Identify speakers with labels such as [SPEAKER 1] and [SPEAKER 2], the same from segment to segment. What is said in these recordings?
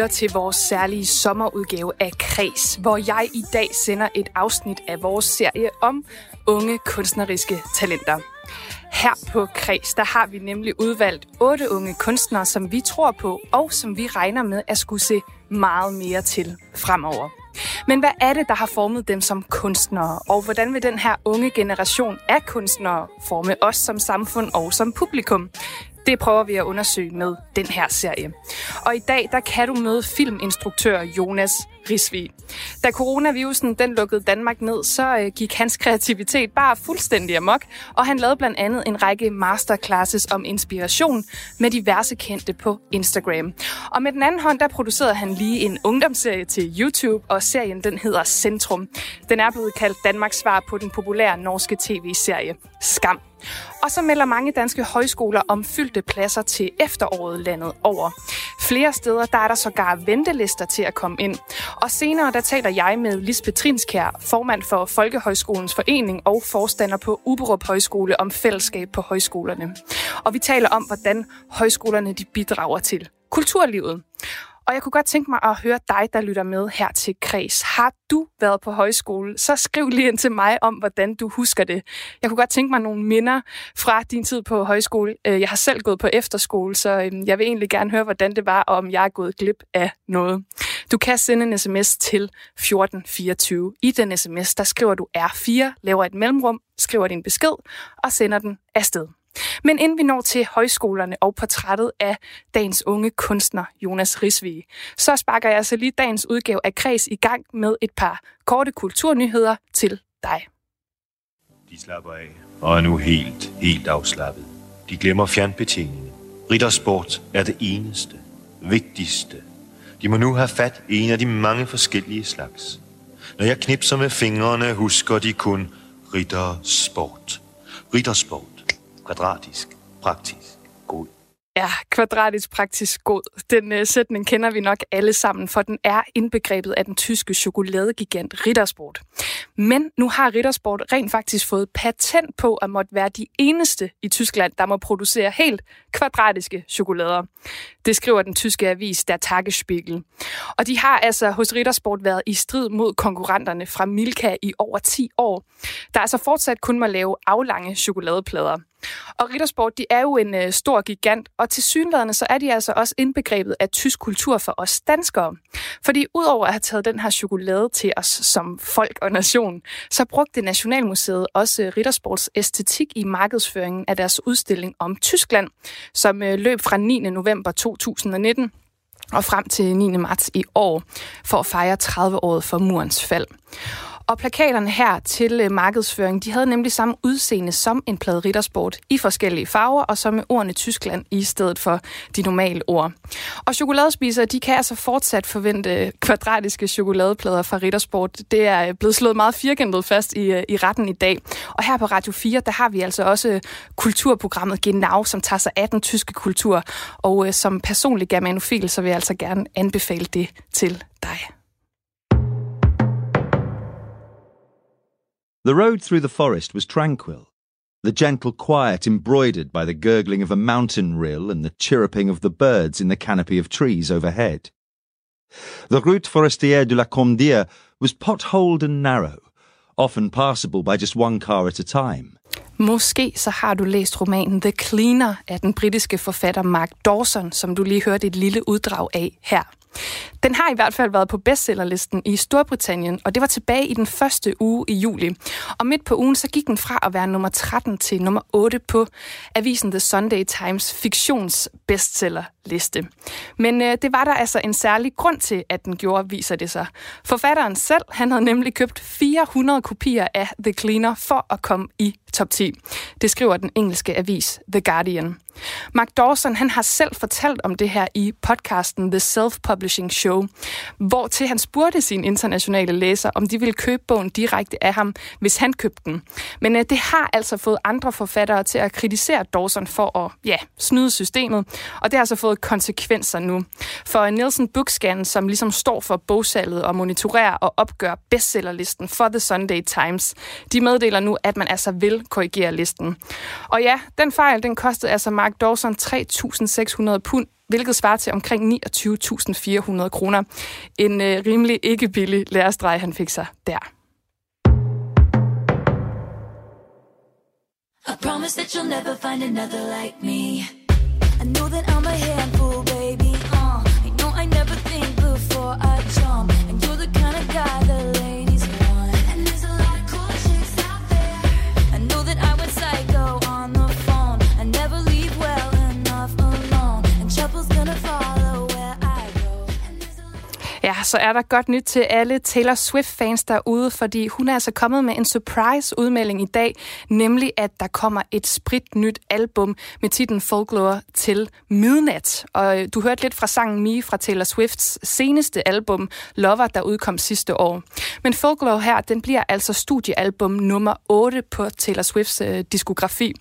[SPEAKER 1] Lytter til vores særlige sommerudgave af Kres, hvor jeg i dag sender et afsnit af vores serie om unge kunstneriske talenter. Her på Kreds, der har vi nemlig udvalgt otte unge kunstnere, som vi tror på, og som vi regner med at skulle se meget mere til fremover. Men hvad er det, der har formet dem som kunstnere, og hvordan vil den her unge generation af kunstnere forme os som samfund og som publikum? Det prøver vi at undersøge med den her serie. Og i dag, der kan du møde filminstruktør Jonas Risvig. Da coronavirusen den lukkede Danmark ned, så øh, gik hans kreativitet bare fuldstændig amok, og han lavede blandt andet en række masterclasses om inspiration med diverse kendte på Instagram. Og med den anden hånd, der producerede han lige en ungdomsserie til YouTube, og serien den hedder Centrum. Den er blevet kaldt Danmarks svar på den populære norske tv-serie Skam. Og så melder mange danske højskoler om fyldte pladser til efteråret landet over. Flere steder der er der sågar ventelister til at komme ind. Og senere der taler jeg med Lisbeth Trinskær, formand for Folkehøjskolens Forening og forstander på Uberup Højskole om fællesskab på højskolerne. Og vi taler om, hvordan højskolerne de bidrager til kulturlivet. Og jeg kunne godt tænke mig at høre dig, der lytter med her til Kreds. Har du været på højskole? Så skriv lige ind til mig om, hvordan du husker det. Jeg kunne godt tænke mig nogle minder fra din tid på højskole. Øh, jeg har selv gået på efterskole, så øhm, jeg vil egentlig gerne høre, hvordan det var, og om jeg er gået glip af noget. Du kan sende en sms til 1424. I den sms, der skriver du R4, laver et mellemrum, skriver din besked og sender den afsted. Men inden vi når til højskolerne og portrættet af dagens unge kunstner Jonas Risvig, så sparker jeg altså lige dagens udgave af Kreds i gang med et par korte kulturnyheder til dig.
[SPEAKER 2] De slapper af og er nu helt, helt afslappet. De glemmer fjernbetjeningen. Riddersport er det eneste, vigtigste. De må nu have fat i en af de mange forskellige slags. Når jeg knipser med fingrene, husker de kun Riddersport. Riddersport kvadratisk, praktisk, god.
[SPEAKER 1] Ja, kvadratisk, praktisk, god. Den uh, sætning kender vi nok alle sammen, for den er indbegrebet af den tyske chokoladegigant Rittersport. Men nu har Rittersport rent faktisk fået patent på at måtte være de eneste i Tyskland, der må producere helt kvadratiske chokolader. Det skriver den tyske avis Der Tagesspiegel. Og de har altså hos Rittersport været i strid mod konkurrenterne fra Milka i over 10 år, der altså fortsat kun må lave aflange chokoladeplader. Og Rittersport, de er jo en øh, stor gigant, og til synligheden så er de altså også indbegrebet af tysk kultur for os danskere. Fordi udover at have taget den her chokolade til os som folk og nation, så brugte Nationalmuseet også øh, Rittersports æstetik i markedsføringen af deres udstilling om Tyskland, som øh, løb fra 9. november 2019 og frem til 9. marts i år for at fejre 30-året for murens fald. Og plakaterne her til øh, markedsføring, de havde nemlig samme udseende som en plade riddersport i forskellige farver, og så med ordene Tyskland i stedet for de normale ord. Og chokoladespisere, de kan altså fortsat forvente øh, kvadratiske chokoladeplader fra riddersport. Det er øh, blevet slået meget firkantet fast i, øh, i retten i dag. Og her på Radio 4, der har vi altså også kulturprogrammet Genau, som tager sig af den tyske kultur. Og som personlig germanofil, så vil jeg altså gerne anbefale det til dig.
[SPEAKER 3] The road through the forest was tranquil, the gentle quiet embroidered by the gurgling of a mountain rill and the chirruping of the birds in the canopy of trees overhead. The Route Forestière de la Comdière was potholed and narrow, often passable by just one car at a time.
[SPEAKER 1] Måske så har du læst romanen The Cleaner af den britiske forfatter Mark Dawson, som du lige hørte et lille uddrag af her. Den har i hvert fald været på bestsellerlisten i Storbritannien, og det var tilbage i den første uge i juli. Og midt på ugen, så gik den fra at være nummer 13 til nummer 8 på avisen The Sunday Times fiktions bestsellerliste. Men øh, det var der altså en særlig grund til, at den gjorde, viser det sig. Forfatteren selv, han havde nemlig købt 400 kopier af The Cleaner for at komme i top 10. Det skriver den engelske avis The Guardian. Mark Dawson han har selv fortalt om det her i podcasten The Self-Publishing Show, hvor til han spurgte sine internationale læsere, om de ville købe bogen direkte af ham, hvis han købte den. Men øh, det har altså fået andre forfattere til at kritisere Dawson for at ja, snyde systemet, og det har altså fået konsekvenser nu. For Nielsen Bookscan, som ligesom står for bogsalget og monitorerer og opgør bestsellerlisten for The Sunday Times, de meddeler nu, at man altså vil korrigere listen. Og ja, den fejl, den kostede altså Mark Dawson 3.600 pund, hvilket svarer til omkring 29.400 kroner. En øh, rimelig ikke billig lærestreg, han fik sig der. I promise that you'll never find another like me. I know that I'm a handful, baby. Uh, you know I never think before I jump. Ja, så er der godt nyt til alle Taylor Swift-fans derude, fordi hun er altså kommet med en surprise-udmelding i dag, nemlig at der kommer et sprit nyt album med titlen Folklore til midnat. Og øh, du hørte lidt fra sangen Me fra Taylor Swifts seneste album, Lover, der udkom sidste år. Men Folklore her, den bliver altså studiealbum nummer 8 på Taylor Swifts øh, diskografi.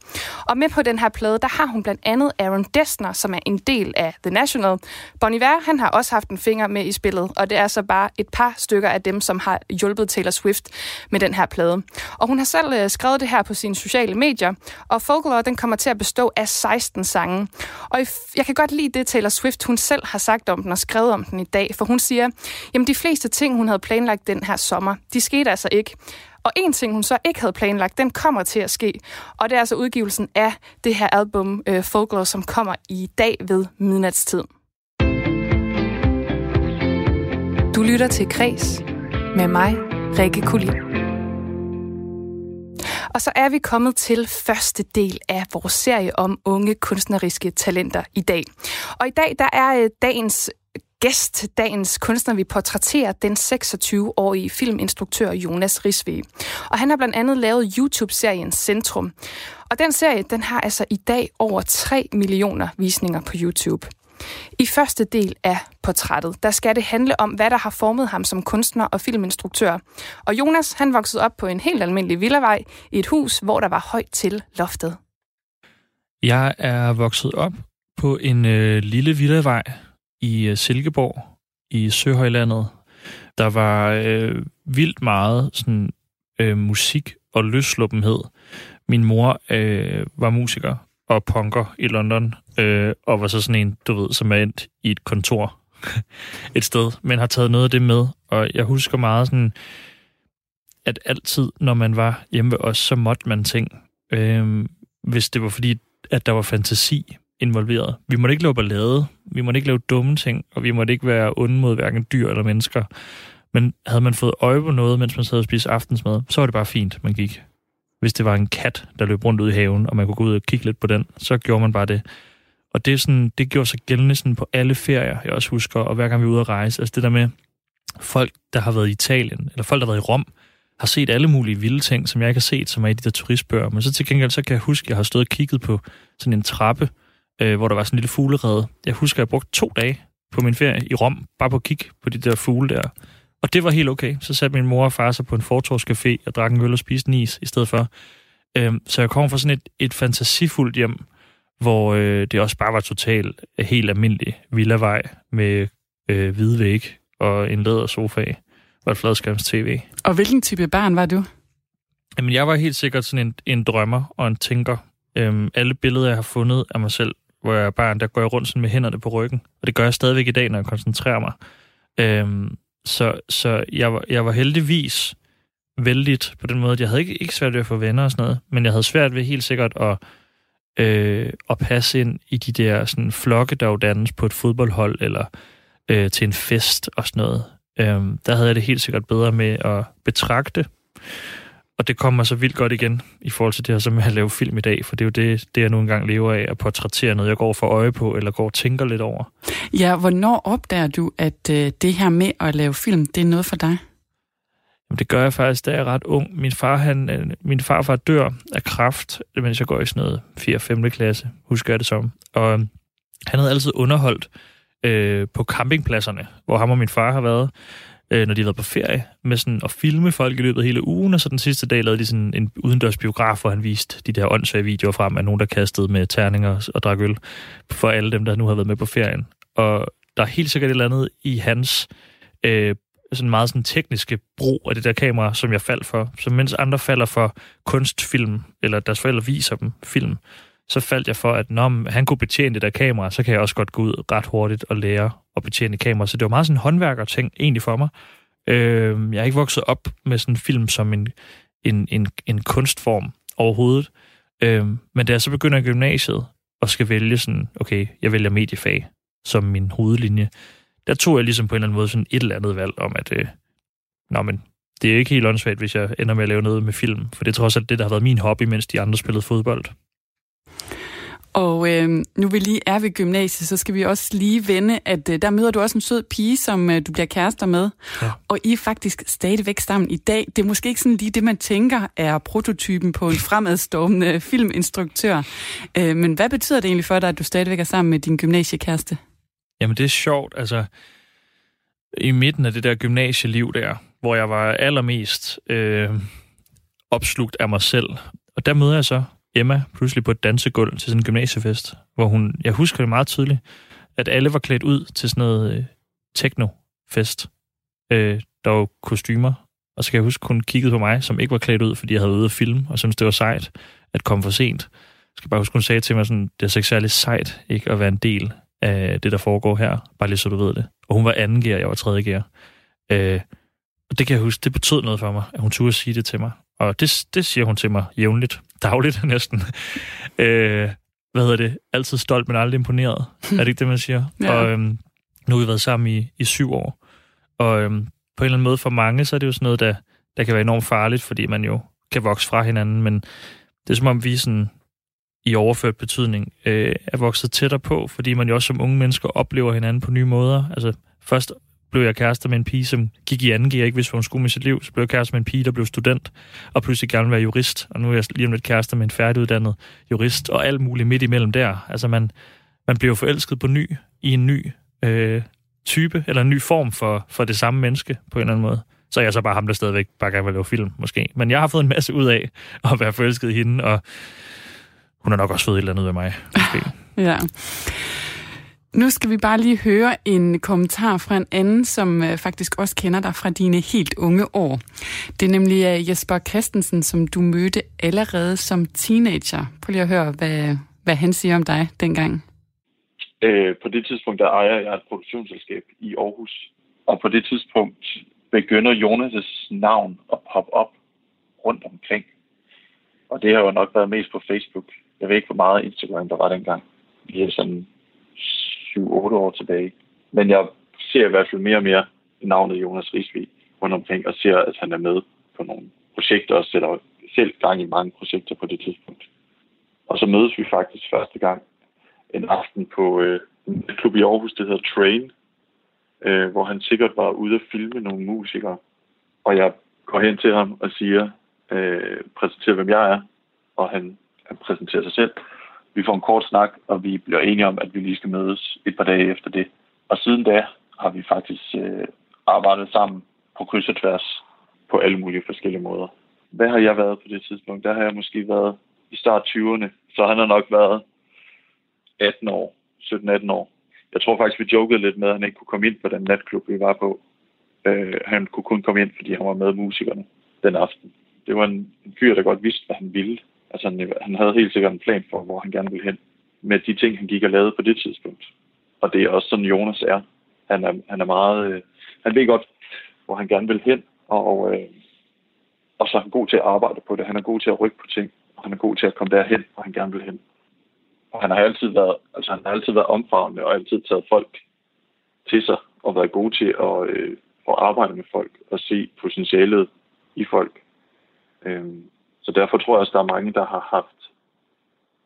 [SPEAKER 1] Og med på den her plade, der har hun blandt andet Aaron Dessner, som er en del af The National. Bon Iver, han har også haft en finger med i spillet og det er så bare et par stykker af dem, som har hjulpet Taylor Swift med den her plade. Og hun har selv øh, skrevet det her på sine sociale medier, og Folklore den kommer til at bestå af 16 sange. Og jeg kan godt lide det, Taylor Swift hun selv har sagt om den og skrevet om den i dag, for hun siger, jamen de fleste ting, hun havde planlagt den her sommer, de skete altså ikke. Og en ting, hun så ikke havde planlagt, den kommer til at ske. Og det er altså udgivelsen af det her album øh, Folklore, som kommer i dag ved midnatstid. Du lytter til Kres med mig, Rikke Kulin. Og så er vi kommet til første del af vores serie om unge kunstneriske talenter i dag. Og i dag der er øh, dagens gæst, dagens kunstner, vi portrætterer den 26-årige filminstruktør Jonas Risve. Og han har blandt andet lavet YouTube-serien Centrum. Og den serie, den har altså i dag over 3 millioner visninger på YouTube. I første del af portrættet, der skal det handle om, hvad der har formet ham som kunstner og filminstruktør. Og Jonas, han voksede op på en helt almindelig villavej i et hus, hvor der var højt til loftet.
[SPEAKER 4] Jeg er vokset op på en øh, lille villavej i øh, Silkeborg i Søhøjlandet. Der var øh, vildt meget sådan, øh, musik og løsluppenhed. Min mor øh, var musiker, og punker i London, øh, og var så sådan en, du ved, som er endt i et kontor et sted, men har taget noget af det med. Og jeg husker meget sådan, at altid, når man var hjemme ved os, så måtte man ting. Øh, hvis det var fordi, at der var fantasi involveret. Vi måtte ikke lave ballade, vi måtte ikke lave dumme ting, og vi måtte ikke være onde mod hverken dyr eller mennesker. Men havde man fået øje på noget, mens man sad og spiste aftensmad, så var det bare fint, man gik hvis det var en kat, der løb rundt ud i haven, og man kunne gå ud og kigge lidt på den, så gjorde man bare det. Og det, er sådan, det gjorde sig gældende sådan på alle ferier, jeg også husker, og hver gang vi er ude at rejse. Altså det der med folk, der har været i Italien, eller folk, der har været i Rom, har set alle mulige vilde ting, som jeg ikke har set, som er i de der turistbøger. Men så til gengæld, så kan jeg huske, at jeg har stået og kigget på sådan en trappe, øh, hvor der var sådan en lille fuglerede. Jeg husker, at jeg brugte to dage på min ferie i Rom, bare på at kigge på de der fugle der. Og det var helt okay. Så satte min mor og far sig på en fortorscafé og drak en øl og spiste en is i stedet for. Øhm, så jeg kom fra sådan et, et fantasifuldt hjem, hvor øh, det også bare var totalt helt almindelig villavej med øh, hvide væg og en læder sofa og et fladskærms tv.
[SPEAKER 5] Og hvilken type barn var du?
[SPEAKER 4] Jamen, jeg var helt sikkert sådan en, en drømmer og en tænker. Øhm, alle billeder, jeg har fundet af mig selv, hvor jeg er barn, der går jeg rundt sådan med hænderne på ryggen. Og det gør jeg stadigvæk i dag, når jeg koncentrerer mig. Øhm, så, så jeg, var, jeg var heldigvis vældigt på den måde, at jeg havde ikke, ikke svært ved at få venner og sådan noget, men jeg havde svært ved helt sikkert at, øh, at passe ind i de der sådan, flokke, der jo dannes på et fodboldhold eller øh, til en fest og sådan noget. Øh, der havde jeg det helt sikkert bedre med at betragte og det kommer så vildt godt igen i forhold til det her, som jeg lave film i dag, for det er jo det, det jeg nu engang lever af, at portrættere noget, jeg går for øje på, eller går og tænker lidt over.
[SPEAKER 5] Ja, hvornår opdager du, at øh, det her med at lave film, det er noget for dig?
[SPEAKER 4] Jamen, det gør jeg faktisk, da jeg er ret ung. Min far, han, øh, min farfar dør af kraft, mens jeg går i sådan noget 4. 5. klasse, husker jeg det som. Og øh, han havde altid underholdt øh, på campingpladserne, hvor ham og min far har været, øh, når de har været på ferie, med sådan at filme folk i løbet af hele ugen, og så den sidste dag lavede de sådan en udendørs biograf, hvor han viste de der åndssvage videoer frem af nogen, der kastede med terninger og drak øl, for alle dem, der nu har været med på ferien. Og der er helt sikkert et eller andet i hans øh, sådan meget sådan tekniske brug af det der kamera, som jeg faldt for. Så mens andre falder for kunstfilm, eller deres forældre viser dem film, så faldt jeg for, at når han kunne betjene det der kamera, så kan jeg også godt gå ud ret hurtigt og lære at betjene kamera. Så det var meget sådan en håndværker-ting egentlig for mig. Øh, jeg er ikke vokset op med sådan en film som en, en, en, en kunstform overhovedet. Øh, men da jeg så begynder i gymnasiet og skal vælge sådan, okay, jeg vælger mediefag som min hovedlinje, der tog jeg ligesom på en eller anden måde sådan et eller andet valg om, at øh, nå, men det er ikke helt åndssvagt, hvis jeg ender med at lave noget med film, for det er trods alt det, der har været min hobby, mens de andre spillede fodbold.
[SPEAKER 5] Og øh, nu vi lige er ved gymnasiet, så skal vi også lige vende, at øh, der møder du også en sød pige, som øh, du bliver kærester med. Ja. Og I er faktisk stadigvæk sammen i dag. Det er måske ikke sådan lige det, man tænker er prototypen på en fremadstormende filminstruktør. Øh, men hvad betyder det egentlig for dig, at du stadigvæk er sammen med din gymnasiekæreste?
[SPEAKER 4] Jamen det er sjovt, altså i midten af det der gymnasieliv der, hvor jeg var allermest øh, opslugt af mig selv. Og der møder jeg så Emma pludselig på et dansegulv til sådan en gymnasiefest, hvor hun, jeg husker det meget tydeligt, at alle var klædt ud til sådan noget øh, techno-fest. Øh, der var kostymer, og så kan jeg huske, hun kiggede på mig, som ikke var klædt ud, fordi jeg havde været ude at filme, og syntes, det var sejt at komme for sent. Jeg skal bare huske, hun sagde til mig sådan, det er så ikke særlig sejt ikke at være en del af det, der foregår her, bare lige så du ved det. Og hun var anden gear, jeg var tredje gear. Øh, og det kan jeg huske, det betød noget for mig, at hun turde sige det til mig. Og det, det siger hun til mig jævnligt, dagligt næsten. øh, hvad hedder det? Altid stolt, men aldrig imponeret. er det ikke det, man siger? Ja. Og øhm, nu har vi været sammen i, i syv år. Og øhm, på en eller anden måde for mange, så er det jo sådan noget, der, der kan være enormt farligt, fordi man jo kan vokse fra hinanden, men det er som om vi sådan i overført betydning øh, er vokset tættere på, fordi man jo også som unge mennesker oplever hinanden på nye måder. Altså først blev jeg kærester med en pige, som gik i 2G, ikke hvis hun skulle med sit liv. Så blev jeg kærester med en pige, der blev student, og pludselig gerne være jurist. Og nu er jeg lige om lidt kærester med en færdiguddannet jurist, og alt muligt midt imellem der. Altså man, man bliver forelsket på ny, i en ny øh, type, eller en ny form for, for det samme menneske, på en eller anden måde. Så er jeg så bare ham, der stadigvæk bare gerne vil lave film, måske. Men jeg har fået en masse ud af at være forelsket i hende, og hun har nok også fået et eller andet ud af mig, måske.
[SPEAKER 5] ja. Nu skal vi bare lige høre en kommentar fra en anden, som øh, faktisk også kender dig fra dine helt unge år. Det er nemlig øh, Jesper Christensen, som du mødte allerede som teenager. Prøv lige at høre, hvad, hvad han siger om dig dengang.
[SPEAKER 6] Øh, på det tidspunkt, der ejer jeg et produktionsselskab i Aarhus. Og på det tidspunkt begynder Jonas' navn at poppe op rundt omkring. Og det har jo nok været mest på Facebook. Jeg ved ikke, hvor meget Instagram der var dengang. Vi er sådan 7-8 år tilbage. Men jeg ser i hvert fald mere og mere navnet Jonas Risvig rundt omkring, og ser, at han er med på nogle projekter, og sætter selv gang i mange projekter på det tidspunkt. Og så mødes vi faktisk første gang en aften på øh, en klub i Aarhus, der hedder Train, øh, hvor han sikkert var ude at filme nogle musikere. Og jeg går hen til ham og siger, øh, præsenterer, hvem jeg er, og han, han præsenterer sig selv. Vi får en kort snak, og vi bliver enige om, at vi lige skal mødes et par dage efter det. Og siden da har vi faktisk øh, arbejdet sammen på kryds og tværs på alle mulige forskellige måder. Hvad har jeg været på det tidspunkt? Der har jeg måske været i start 20'erne, så han har nok været 18 år, 17-18 år. Jeg tror faktisk, vi jokede lidt med, at han ikke kunne komme ind på den natklub, vi var på. Øh, han kunne kun komme ind, fordi han var med musikerne den aften. Det var en, en fyr, der godt vidste, hvad han ville. Altså, han, han havde helt sikkert en plan for, hvor han gerne ville hen med de ting, han gik og lavede på det tidspunkt. Og det er også sådan, Jonas er. Han er, han er meget... Øh, han ved godt, hvor han gerne vil hen, og, øh, og så er han god til at arbejde på det. Han er god til at rykke på ting, og han er god til at komme derhen, hvor han gerne vil hen. Og han har altid været, altså han har altid været omfavnende og altid taget folk til sig og været god til at, øh, at arbejde med folk og se potentialet i folk. Øhm, så derfor tror jeg også, der er mange, der har haft,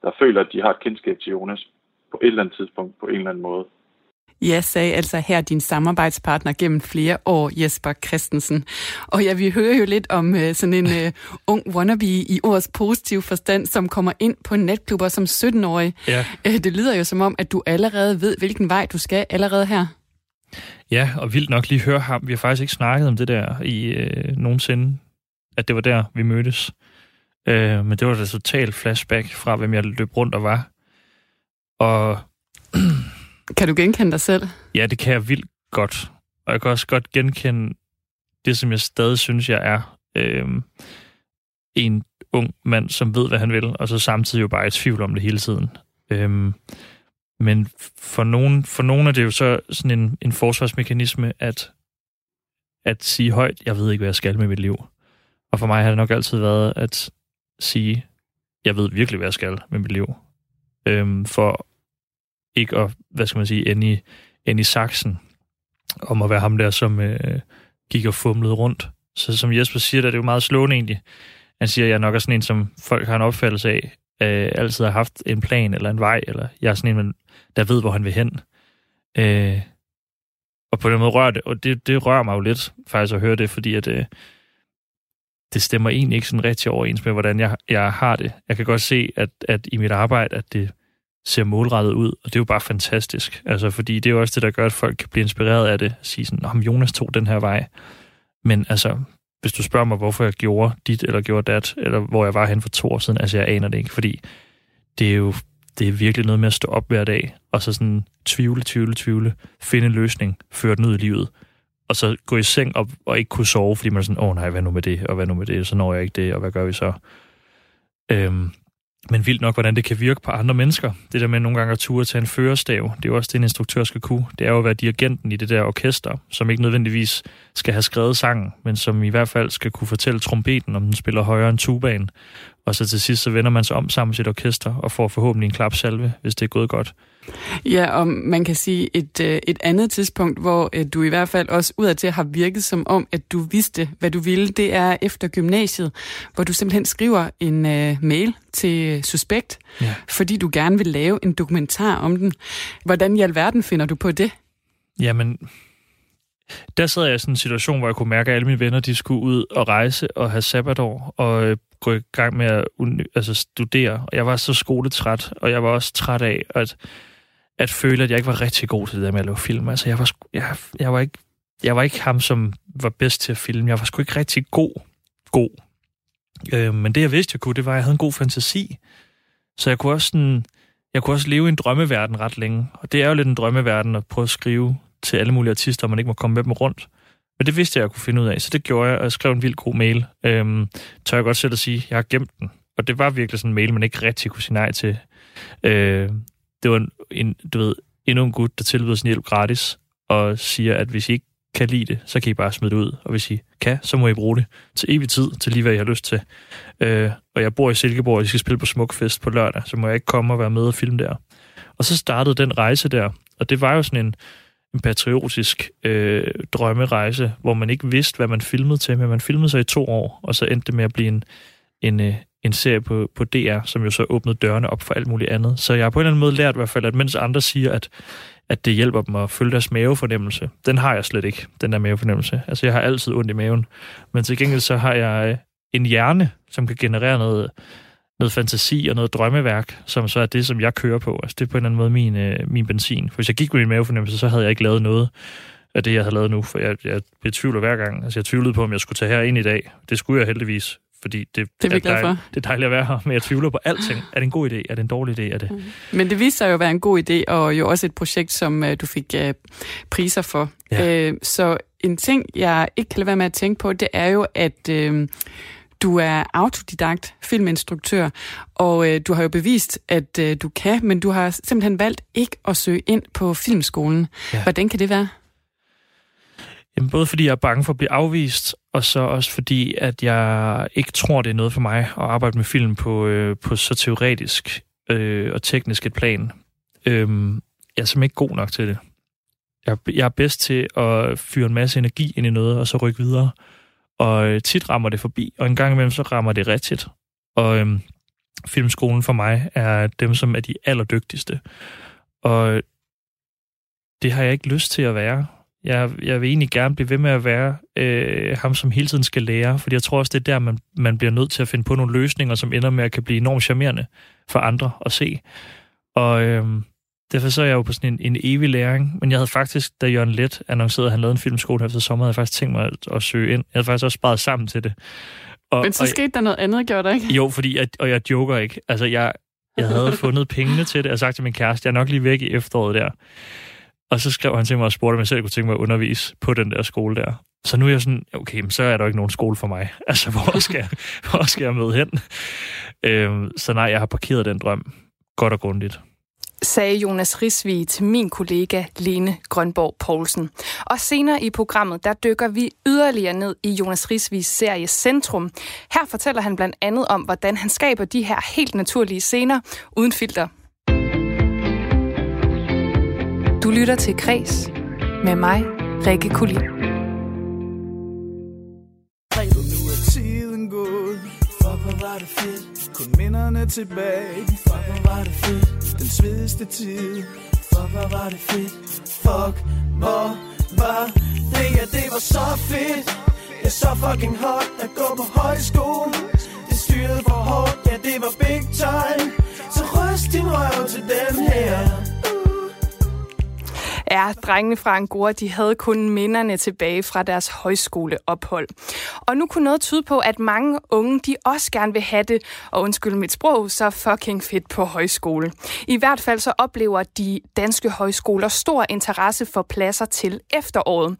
[SPEAKER 6] der føler, at de har et kendskab til Jonas på et eller andet tidspunkt, på en eller anden måde.
[SPEAKER 5] Ja, sagde altså her din samarbejdspartner gennem flere år, Jesper Christensen. Og ja, vi hører jo lidt om uh, sådan en uh, ung wannabe i ordets positive forstand, som kommer ind på natklubber som 17-årig.
[SPEAKER 4] Ja.
[SPEAKER 5] Uh, det lyder jo som om, at du allerede ved, hvilken vej du skal allerede her.
[SPEAKER 4] Ja, og vildt nok lige høre ham. Vi har faktisk ikke snakket om det der i øh, nogensinde, at det var der, vi mødtes. Øh, men det var da totalt flashback fra, hvem jeg løb rundt og var. Og
[SPEAKER 5] Kan du genkende dig selv?
[SPEAKER 4] ja, det kan jeg vildt godt. Og jeg kan også godt genkende det, som jeg stadig synes, jeg er. Øh, en ung mand, som ved, hvad han vil, og så samtidig jo bare i tvivl om det hele tiden. Øh, men for nogen, for nogen er det jo så sådan en, en forsvarsmekanisme, at, at sige højt, jeg ved ikke, hvad jeg skal med mit liv. Og for mig har det nok altid været at sige, jeg ved virkelig, hvad jeg skal med mit liv. Øhm, for ikke at, hvad skal man sige, ende i, ende i saksen, om at være ham der, som øh, gik og fumlede rundt. Så som Jesper siger, det er jo meget slående egentlig. Han siger, at jeg nok er sådan en, som folk har en opfattelse af, øh, altid har haft en plan eller en vej, eller jeg er sådan en, der ved, hvor han vil hen. Øh, og på den måde rører det, og det, det rører mig jo lidt faktisk at høre det, fordi at, øh, det stemmer egentlig ikke sådan rigtig overens med, hvordan jeg, jeg har det. Jeg kan godt se, at, at i mit arbejde, at det ser målrettet ud, og det er jo bare fantastisk. Altså, fordi det er jo også det, der gør, at folk kan blive inspireret af det. og sige sådan, om Jonas tog den her vej. Men altså, hvis du spørger mig, hvorfor jeg gjorde dit eller gjorde dat, eller hvor jeg var hen for to år siden, altså jeg aner det ikke, fordi det er jo det er virkelig noget med at stå op hver dag, og så sådan tvivle, tvivle, tvivle, finde en løsning, føre den ud i livet, og så gå i seng og, og ikke kunne sove, fordi man er sådan, åh oh, nej, hvad nu med det, og hvad nu med det, så når jeg ikke det, og hvad gør vi så? Øhm, men vildt nok, hvordan det kan virke på andre mennesker. Det der med nogle gange at ture til en førerstav, det er jo også det, en instruktør skal kunne. Det er jo at være dirigenten i det der orkester, som ikke nødvendigvis skal have skrevet sangen, men som i hvert fald skal kunne fortælle trompeten, om den spiller højere end tubaen. Og så til sidst, så vender man sig om sammen med sit orkester og får forhåbentlig en klapsalve, hvis det er gået godt.
[SPEAKER 5] Ja, og man kan sige et, øh, et andet tidspunkt, hvor øh, du i hvert fald også udadtil har virket som om, at du vidste, hvad du ville, det er efter gymnasiet, hvor du simpelthen skriver en uh, mail til Suspekt,
[SPEAKER 4] Ja.
[SPEAKER 5] fordi du gerne vil lave en dokumentar om den. Hvordan i alverden finder du på det?
[SPEAKER 4] Jamen, der sad jeg i sådan en situation, hvor jeg kunne mærke, at alle mine venner, de skulle ud og rejse og have sabbatår og øh, gå i gang med at altså studere. Og jeg var så skoletræt, og jeg var også træt af at, at føle, at jeg ikke var rigtig god til det der med at lave film. Altså, jeg var, jeg, jeg var ikke jeg var ikke ham, som var bedst til at filme. Jeg var sgu ikke rigtig god. god. Øh, men det, jeg vidste, jeg kunne, det var, at jeg havde en god fantasi. Så jeg kunne også sådan, jeg kunne også leve i en drømmeverden ret længe. Og det er jo lidt en drømmeverden at prøve at skrive til alle mulige artister, og man ikke må komme med dem rundt. Men det vidste jeg, jeg kunne finde ud af, så det gjorde jeg, og jeg skrev en vild god mail. Øhm, tør jeg godt selv at sige, jeg har gemt den. Og det var virkelig sådan en mail, man ikke rigtig kunne sige nej til. Øh, det var en, en, du ved, endnu en gut, der tilbyder sin hjælp gratis, og siger, at hvis I ikke kan lide det, så kan I bare smide det ud. Og hvis I kan, så må I bruge det til evig tid, til lige hvad I har lyst til. Øh, og jeg bor i Silkeborg, og I skal spille på Smukfest på lørdag, så må jeg ikke komme og være med og filme der. Og så startede den rejse der, og det var jo sådan en, en patriotisk øh, drømmerejse, hvor man ikke vidste, hvad man filmede til, men man filmede sig i to år, og så endte det med at blive en, en, øh, en serie på, på DR, som jo så åbnede dørene op for alt muligt andet. Så jeg har på en eller anden måde lært i hvert fald, at mens andre siger, at, at det hjælper dem at følge deres mavefornemmelse, den har jeg slet ikke, den der mavefornemmelse. Altså jeg har altid ondt i maven, men til gengæld så har jeg øh, en hjerne, som kan generere noget, noget fantasi og noget drømmeværk, som så er det, som jeg kører på. Altså det er på en eller anden måde min, øh, min benzin. For hvis jeg gik med min mavefornemmelse, så havde jeg ikke lavet noget af det, jeg havde lavet nu, for jeg, jeg betvivler hver gang. Altså jeg tvivlede på, om jeg skulle tage her ind i dag. Det skulle jeg heldigvis, fordi det,
[SPEAKER 5] Det er vi glade for.
[SPEAKER 4] dejligt, det er dejligt at være her, men jeg tvivler på alting. Er det en god idé? Er det en dårlig idé? Er det...
[SPEAKER 5] Men det viste sig jo at være en god idé, og jo også et projekt, som uh, du fik uh, priser for.
[SPEAKER 4] Ja.
[SPEAKER 5] Uh, så en ting, jeg ikke kan lade være med at tænke på, det er jo, at uh, du er autodidakt filminstruktør, og uh, du har jo bevist, at uh, du kan, men du har simpelthen valgt ikke at søge ind på filmskolen.
[SPEAKER 4] Ja.
[SPEAKER 5] Hvordan kan det være?
[SPEAKER 4] Jamen, både fordi jeg er bange for at blive afvist, og så også fordi, at jeg ikke tror, det er noget for mig at arbejde med film på, øh, på så teoretisk øh, og teknisk et plan. Øhm, jeg er simpelthen ikke god nok til det. Jeg, jeg er bedst til at fyre en masse energi ind i noget, og så rykke videre. Og øh, tit rammer det forbi, og en gang imellem så rammer det rigtigt. Og øhm, filmskolen for mig er dem, som er de allerdygtigste. Og øh, det har jeg ikke lyst til at være. Jeg, jeg vil egentlig gerne blive ved med at være øh, ham, som hele tiden skal lære, fordi jeg tror også, det er der, man, man bliver nødt til at finde på nogle løsninger, som ender med at kan blive enormt charmerende for andre at se. Og øh, derfor så er jeg jo på sådan en, en evig læring, men jeg havde faktisk, da Jørgen Let annoncerede, at han lavede en filmskole efter sommer, havde jeg faktisk tænkt mig at, at søge ind. Jeg havde faktisk også sparet sammen til det.
[SPEAKER 5] Og, men så skete og, der noget andet, gjorde der ikke?
[SPEAKER 4] Jo, fordi jeg, og jeg joker ikke. Altså, jeg, jeg havde fundet pengene til det, og sagt til min kæreste, jeg er nok lige væk i efteråret der. Og så skrev han til mig og spurgte, om jeg selv kunne tænke mig at undervise på den der skole der. Så nu er jeg sådan, okay, men så er der ikke nogen skole for mig. Altså, hvor skal jeg, hvor skal jeg møde hen? Øhm, så nej, jeg har parkeret den drøm godt og grundigt
[SPEAKER 1] sagde Jonas Risvig til min kollega Lene Grønborg Poulsen. Og senere i programmet, der dykker vi yderligere ned i Jonas Risvigs serie Centrum. Her fortæller han blandt andet om, hvordan han skaber de her helt naturlige scener uden filter. Du lytter til Kres med mig, Rikke Kulin. Nu er tiden gået, for hvor var det fedt, kun minderne tilbage, Fuck, hvor var det fedt, den svedeste tid, Fuck, hvor var det fedt, fuck, hvor var det, ja det var så fedt, det er så fucking hot at gå på højskole, det styrede for hårdt, ja det var big time, så ryst din røv til den her er drengene fra Angora, de havde kun minderne tilbage fra deres højskoleophold. Og nu kunne noget tyde på, at mange unge, de også gerne vil have det, og undskyld mit sprog, så fucking fedt på højskole. I hvert fald så oplever de danske højskoler stor interesse for pladser til efteråret.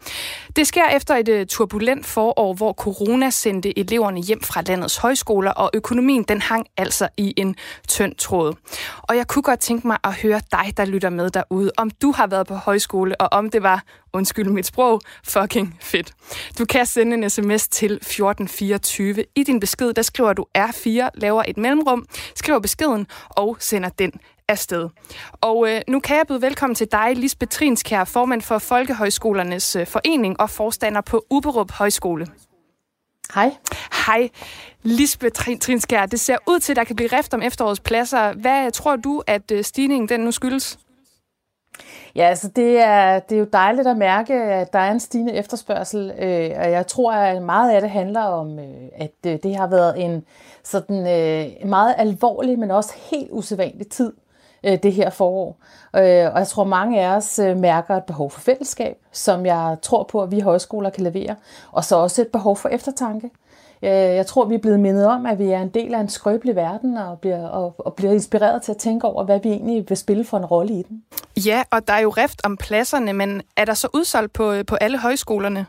[SPEAKER 1] Det sker efter et øh, turbulent forår, hvor corona sendte eleverne hjem fra landets højskoler, og økonomien den hang altså i en tynd tråd. Og jeg kunne godt tænke mig at høre dig, der lytter med derude, om du har været på højskole højskole, og om det var, undskyld mit sprog, fucking fedt. Du kan sende en sms til 1424. I din besked, der skriver du R4, laver et mellemrum, skriver beskeden og sender den afsted. Og øh, nu kan jeg byde velkommen til dig, Lisbeth Trinskær, formand for Folkehøjskolernes øh, Forening og forstander på Uberup Højskole.
[SPEAKER 7] Hej.
[SPEAKER 1] Hej. Lisbeth Trinskær, det ser ud til, at der kan blive rift om efterårets pladser. Hvad tror du, at øh, stigningen den nu skyldes?
[SPEAKER 7] Ja, altså det er, det er jo dejligt at mærke, at der er en stigende efterspørgsel, øh, og jeg tror, at meget af det handler om, øh, at øh, det har været en sådan øh, meget alvorlig, men også helt usædvanlig tid, øh, det her forår. Øh, og jeg tror, mange af os øh, mærker et behov for fællesskab, som jeg tror på, at vi højskoler kan levere, og så også et behov for eftertanke. Øh, jeg tror, vi er blevet mindet om, at vi er en del af en skrøbelig verden og bliver, og, og bliver inspireret til at tænke over, hvad vi egentlig vil spille for en rolle i den.
[SPEAKER 1] Ja, og der er jo rift om pladserne, men er der så udsolgt på, på alle højskolerne?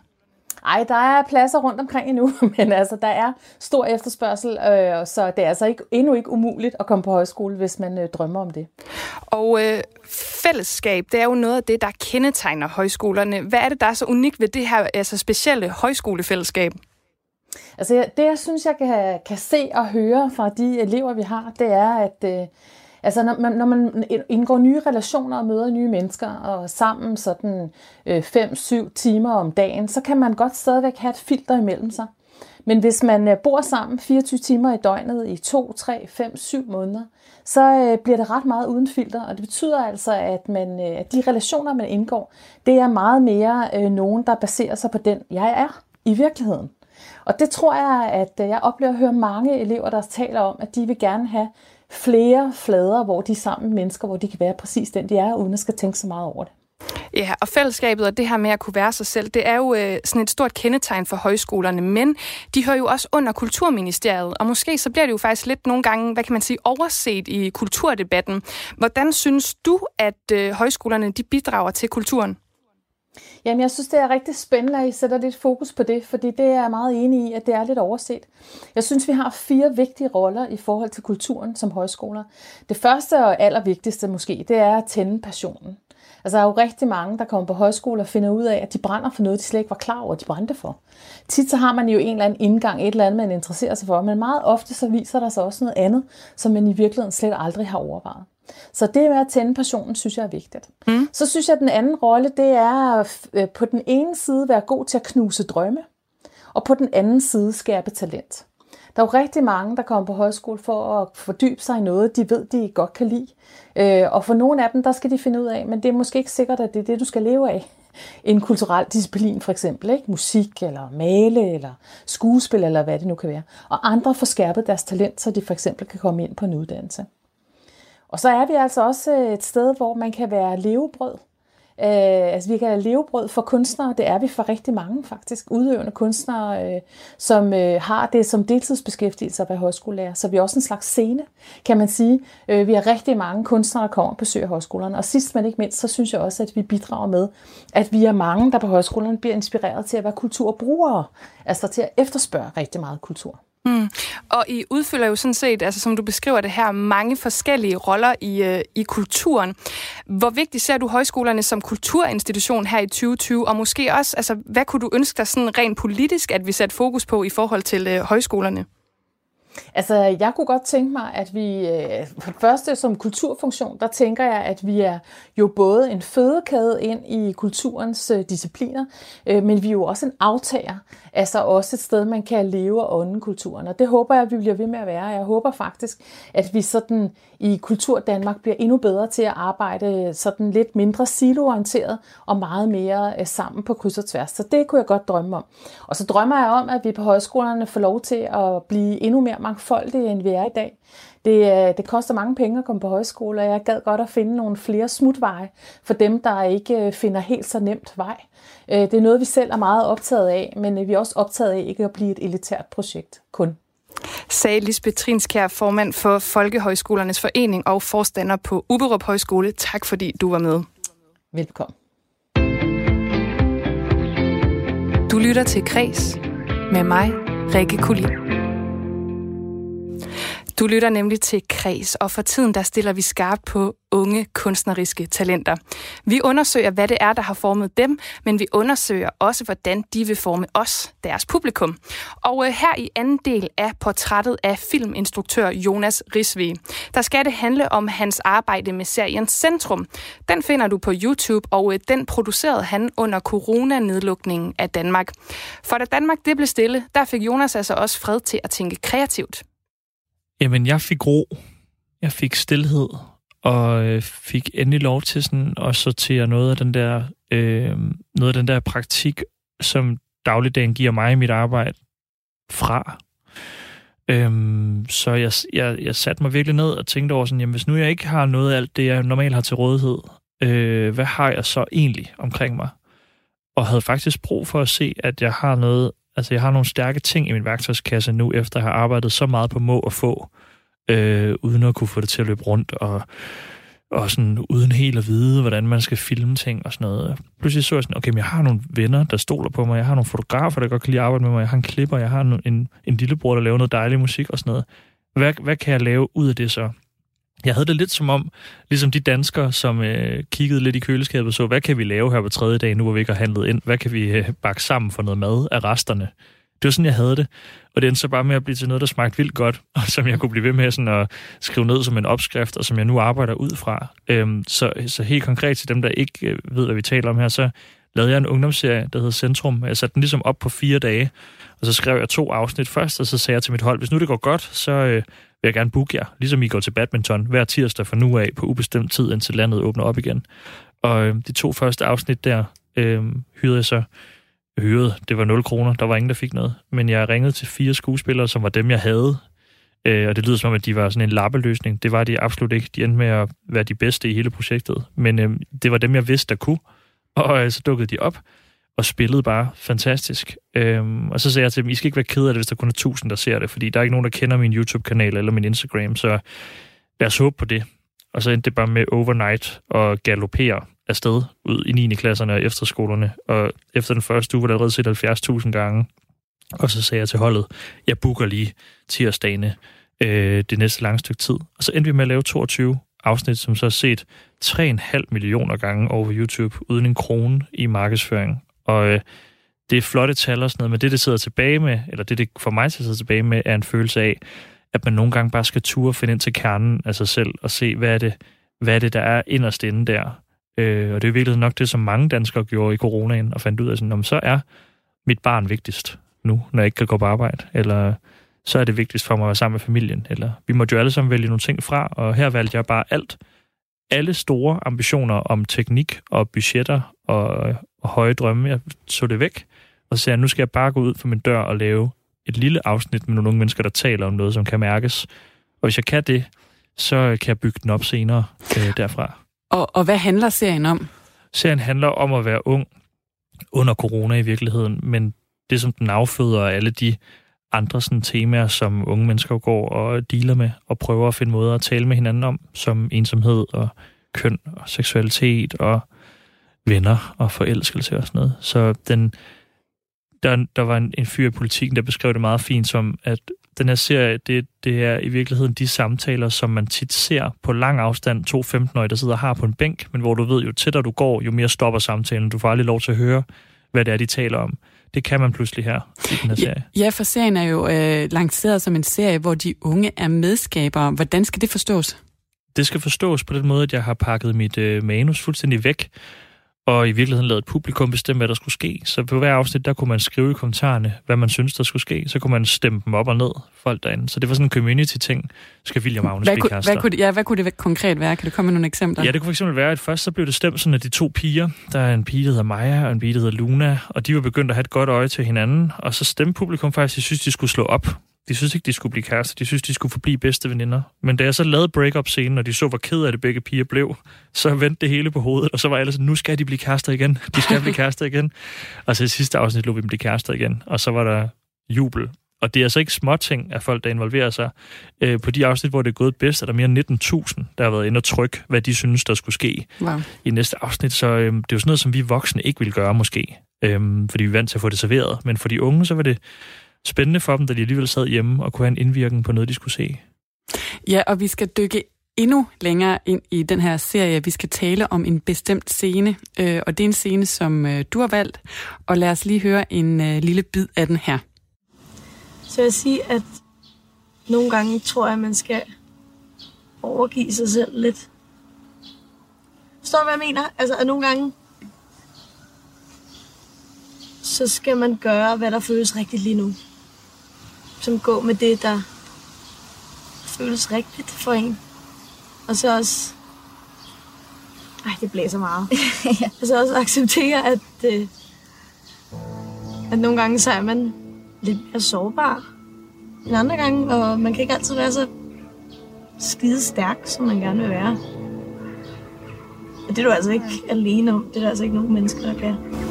[SPEAKER 7] Ej, der er pladser rundt omkring endnu, men altså, der er stor efterspørgsel, øh, så det er altså ikke, endnu ikke umuligt at komme på højskole, hvis man øh, drømmer om det.
[SPEAKER 1] Og øh, fællesskab, det er jo noget af det, der kendetegner højskolerne. Hvad er det, der er så unikt ved det her altså specielle højskolefællesskab?
[SPEAKER 7] Altså det, jeg synes, jeg kan, kan se og høre fra de elever, vi har, det er, at øh, altså, når, man, når man indgår nye relationer og møder nye mennesker og sammen sådan 5-7 øh, timer om dagen, så kan man godt stadigvæk have et filter imellem sig. Men hvis man øh, bor sammen 24 timer i døgnet i 2, 3, 5, 7 måneder, så øh, bliver det ret meget uden filter. Og det betyder altså, at, man, øh, at de relationer, man indgår, det er meget mere øh, nogen, der baserer sig på den, jeg er i virkeligheden. Og det tror jeg, at øh, jeg oplever at høre mange elever, der taler om, at de vil gerne have flere flader, hvor de er sammen med mennesker, hvor de kan være præcis den, de er, uden at skal tænke så meget over det.
[SPEAKER 1] Ja, og fællesskabet og det her med at kunne være sig selv, det er jo øh, sådan et stort kendetegn for højskolerne, men de hører jo også under Kulturministeriet, og måske så bliver det jo faktisk lidt nogle gange, hvad kan man sige, overset i kulturdebatten. Hvordan synes du, at øh, højskolerne de bidrager til kulturen?
[SPEAKER 7] Jamen, jeg synes, det er rigtig spændende, at I sætter lidt fokus på det, fordi det er jeg meget enig i, at det er lidt overset. Jeg synes, vi har fire vigtige roller i forhold til kulturen som højskoler. Det første og allervigtigste måske, det er at tænde passionen. Altså, der er jo rigtig mange, der kommer på højskole og finder ud af, at de brænder for noget, de slet ikke var klar over, at de brændte for. Tit så har man jo en eller anden indgang, et eller andet, man interesserer sig for, men meget ofte så viser der sig også noget andet, som man i virkeligheden slet aldrig har overvejet. Så det med at tænde passionen, synes jeg er vigtigt. Mm. Så synes jeg, at den anden rolle, det er øh, på den ene side være god til at knuse drømme, og på den anden side skærpe talent. Der er jo rigtig mange, der kommer på højskole for at fordybe sig i noget, de ved, de godt kan lide. Øh, og for nogle af dem, der skal de finde ud af, men det er måske ikke sikkert, at det er det, du skal leve af. En kulturel disciplin for eksempel, ikke? musik eller male eller skuespil eller hvad det nu kan være. Og andre får skærpet deres talent, så de for eksempel kan komme ind på en uddannelse. Og så er vi altså også øh, et sted, hvor man kan være levebrød. Øh, altså vi kan levebrød for kunstnere, det er vi for rigtig mange faktisk, udøvende kunstnere, øh, som øh, har det som deltidsbeskæftigelse at være højskolelærer. Så vi er også en slags scene, kan man sige. Øh, vi har rigtig mange kunstnere, der kommer og besøger højskolerne. Og sidst men ikke mindst, så synes jeg også, at vi bidrager med, at vi er mange, der på højskolerne bliver inspireret til at være kulturbrugere. Altså til at efterspørge rigtig meget kultur.
[SPEAKER 1] Mm. Og I udfylder jo sådan set, altså som du beskriver det her, mange forskellige roller i, øh, i kulturen. Hvor vigtigt ser du højskolerne som kulturinstitution her i 2020, og måske også, altså, hvad kunne du ønske dig sådan rent politisk, at vi satte fokus på i forhold til øh, højskolerne?
[SPEAKER 7] Altså, jeg kunne godt tænke mig, at vi øh, for det første som kulturfunktion, der tænker jeg, at vi er jo både en fødekæde ind i kulturens øh, discipliner, øh, men vi er jo også en aftager, altså også et sted, man kan leve og ånde kulturen. Og det håber jeg, at vi bliver ved med at være. Jeg håber faktisk, at vi sådan i Kultur Danmark bliver endnu bedre til at arbejde sådan lidt mindre siloorienteret og meget mere øh, sammen på kryds og tværs. Så det kunne jeg godt drømme om. Og så drømmer jeg om, at vi på højskolerne får lov til at blive endnu mere mangfoldige, end vi er i dag. Det, øh, det koster mange penge at komme på højskole, og jeg gad godt at finde nogle flere smutveje for dem, der ikke øh, finder helt så nemt vej. Øh, det er noget, vi selv er meget optaget af, men vi er også optaget af ikke at blive et elitært projekt kun
[SPEAKER 1] sagde Lisbeth Trinskær, formand for Folkehøjskolernes Forening og forstander på Uberup Højskole. Tak fordi du var med.
[SPEAKER 7] Velkommen.
[SPEAKER 1] Du lytter til Kres med mig, Rikke Kulin. Du lytter nemlig til Kreds, og for tiden der stiller vi skarpt på unge kunstneriske talenter. Vi undersøger, hvad det er, der har formet dem, men vi undersøger også, hvordan de vil forme os, deres publikum. Og øh, her i anden del af portrættet af filminstruktør Jonas Risvig, der skal det handle om hans arbejde med serien Centrum. Den finder du på YouTube, og øh, den producerede han under coronanedlukningen af Danmark. For da Danmark det blev stille, der fik Jonas altså også fred til at tænke kreativt.
[SPEAKER 4] Jamen, jeg fik ro. Jeg fik stillhed, og øh, fik endelig lov til sådan at sortere noget af den der, øh, noget af den der praktik, som dagligdagen giver mig i mit arbejde fra. Øhm, så jeg, jeg, jeg satte mig virkelig ned og tænkte over sådan, jamen hvis nu jeg ikke har noget af alt det, jeg normalt har til rådighed, øh, hvad har jeg så egentlig omkring mig? Og havde faktisk brug for at se, at jeg har noget Altså, jeg har nogle stærke ting i min værktøjskasse nu, efter jeg har arbejdet så meget på må og få, øh, uden at kunne få det til at løbe rundt, og, og sådan uden helt at vide, hvordan man skal filme ting og sådan noget. Pludselig så jeg sådan, okay, men jeg har nogle venner, der stoler på mig, jeg har nogle fotografer, der godt kan lide at arbejde med mig, jeg har en klipper, jeg har en, en, en lillebror, der laver noget dejlig musik og sådan noget. Hvad, hvad kan jeg lave ud af det så? Jeg havde det lidt som om, ligesom de danskere, som øh, kiggede lidt i køleskabet og så, hvad kan vi lave her på tredje dag, nu hvor vi ikke har handlet ind? Hvad kan vi øh, bakke sammen for noget mad af resterne? Det var sådan, jeg havde det. Og det endte så bare med at blive til noget, der smagte vildt godt, og som jeg kunne blive ved med sådan at skrive ned som en opskrift, og som jeg nu arbejder ud fra. Øhm, så, så helt konkret til dem, der ikke øh, ved, hvad vi taler om her, så lavede jeg en ungdomsserie, der hedder Centrum. Jeg satte den ligesom op på fire dage, og så skrev jeg to afsnit først, og så sagde jeg til mit hold, hvis nu det går godt, så øh, vil jeg gerne booke jer, ligesom I går til badminton hver tirsdag fra nu af på ubestemt tid, indtil landet åbner op igen. Og øh, de to første afsnit der øh, hyrede jeg så hyrede. Det var 0 kroner, der var ingen, der fik noget. Men jeg ringede til fire skuespillere, som var dem, jeg havde. Øh, og det lyder som om, at de var sådan en lappeløsning. Det var de absolut ikke. De endte med at være de bedste i hele projektet. Men øh, det var dem, jeg vidste, der kunne. Og øh, så dukkede de op og spillede bare fantastisk. Øhm, og så sagde jeg til dem, I skal ikke være ked af det, hvis der kun er tusind, der ser det, fordi der er ikke nogen, der kender min YouTube-kanal eller min Instagram, så lad os håbe på det. Og så endte det bare med overnight og galopere afsted ud i 9. klasserne og efterskolerne. Og efter den første uge var der allerede set 70.000 gange. Og så sagde jeg til holdet, jeg booker lige tirsdagene øh, det næste lange stykke tid. Og så endte vi med at lave 22 afsnit, som så er set 3,5 millioner gange over YouTube, uden en krone i markedsføring. Og øh, det er flotte tal og sådan noget, men det, det sidder tilbage med, eller det, det for mig til sidder tilbage med, er en følelse af, at man nogle gange bare skal ture og finde ind til kernen af sig selv og se, hvad er det, hvad er det der er inderst inde der. Øh, og det er virkelig nok det, som mange danskere gjorde i coronaen, og fandt ud af sådan, om så er mit barn vigtigst nu, når jeg ikke kan gå på arbejde, eller så er det vigtigst for mig at være sammen med familien. Eller vi måtte jo alle sammen vælge nogle ting fra, og her valgte jeg bare alt. Alle store ambitioner om teknik og budgetter og, og høje drømme, jeg så det væk, og sagde, nu skal jeg bare gå ud for min dør og lave et lille afsnit med nogle unge mennesker, der taler om noget, som kan mærkes. Og hvis jeg kan det, så kan jeg bygge den op senere øh, derfra.
[SPEAKER 5] Og, og hvad handler serien om?
[SPEAKER 4] Serien handler om at være ung under corona i virkeligheden, men det, som den afføder, er alle de andre sådan, temaer, som unge mennesker går og dealer med, og prøver at finde måder at tale med hinanden om, som ensomhed og køn og seksualitet og venner og forelskelse og sådan noget. Så den, der, der var en, en fyr i politikken, der beskrev det meget fint som, at den her serie, det, det er i virkeligheden de samtaler, som man tit ser på lang afstand, to 15-årige, der sidder og har på en bænk, men hvor du ved, jo tættere du går, jo mere stopper samtalen. Du får aldrig lov til at høre, hvad det er, de taler om. Det kan man pludselig her i den her serie.
[SPEAKER 5] Ja, for serien er jo øh, lanceret som en serie, hvor de unge er medskabere. Hvordan skal det forstås?
[SPEAKER 4] Det skal forstås på den måde, at jeg har pakket mit øh, manus fuldstændig væk, og i virkeligheden lavet et publikum bestemme, hvad der skulle ske. Så på hver afsnit, der kunne man skrive i kommentarerne, hvad man synes, der skulle ske. Så kunne man stemme dem op og ned, folk derinde. Så det var sådan en community-ting, skal William Magnus
[SPEAKER 5] hvad, kunne, hvad, kunne, ja, hvad kunne det konkret være? Kan du komme med nogle eksempler?
[SPEAKER 4] Ja, det kunne fx være, at først så blev det stemt sådan, at de to piger, der er en pige, der hedder Maja, og en pige, der hedder Luna, og de var begyndt at have et godt øje til hinanden, og så stemte publikum faktisk, at de synes, de skulle slå op de synes ikke, de skulle blive kærester. De synes, de skulle forblive bedste veninder. Men da jeg så lavede break-up-scenen, og de så, hvor ked af det begge piger blev, så vendte det hele på hovedet, og så var alle sådan, nu skal de blive kærester igen. De skal blive kærester igen. Og så i sidste afsnit lå vi dem blive kærester igen, og så var der jubel. Og det er altså ikke små ting af folk, der involverer sig. Øh, på de afsnit, hvor det er gået bedst, er der mere end 19.000, der har været inde og trykke, hvad de synes, der skulle ske wow. i næste afsnit. Så øh, det er jo sådan noget, som vi voksne ikke vil gøre måske, øh, fordi vi er vant til at få det serveret. Men for de unge, så var det spændende for dem, da de alligevel sad hjemme og kunne have en indvirkning på noget, de skulle se.
[SPEAKER 5] Ja, og vi skal dykke endnu længere ind i den her serie. Vi skal tale om en bestemt scene, øh, og det er en scene, som øh, du har valgt. Og lad os lige høre en øh, lille bid af den her.
[SPEAKER 8] Så jeg vil sige, at nogle gange tror jeg, at man skal overgive sig selv lidt. Forstår du, hvad jeg mener? Altså, at nogle gange, så skal man gøre, hvad der føles rigtigt lige nu som gå med det, der føles rigtigt for en. Og så også... Ej, det blæser meget. ja. Og så også acceptere, at, øh, at nogle gange så er man lidt mere sårbar end andre gange, og man kan ikke altid være så skide stærk, som man gerne vil være. Og det er du altså ikke alene om. Det er der altså ikke nogen mennesker, der kan.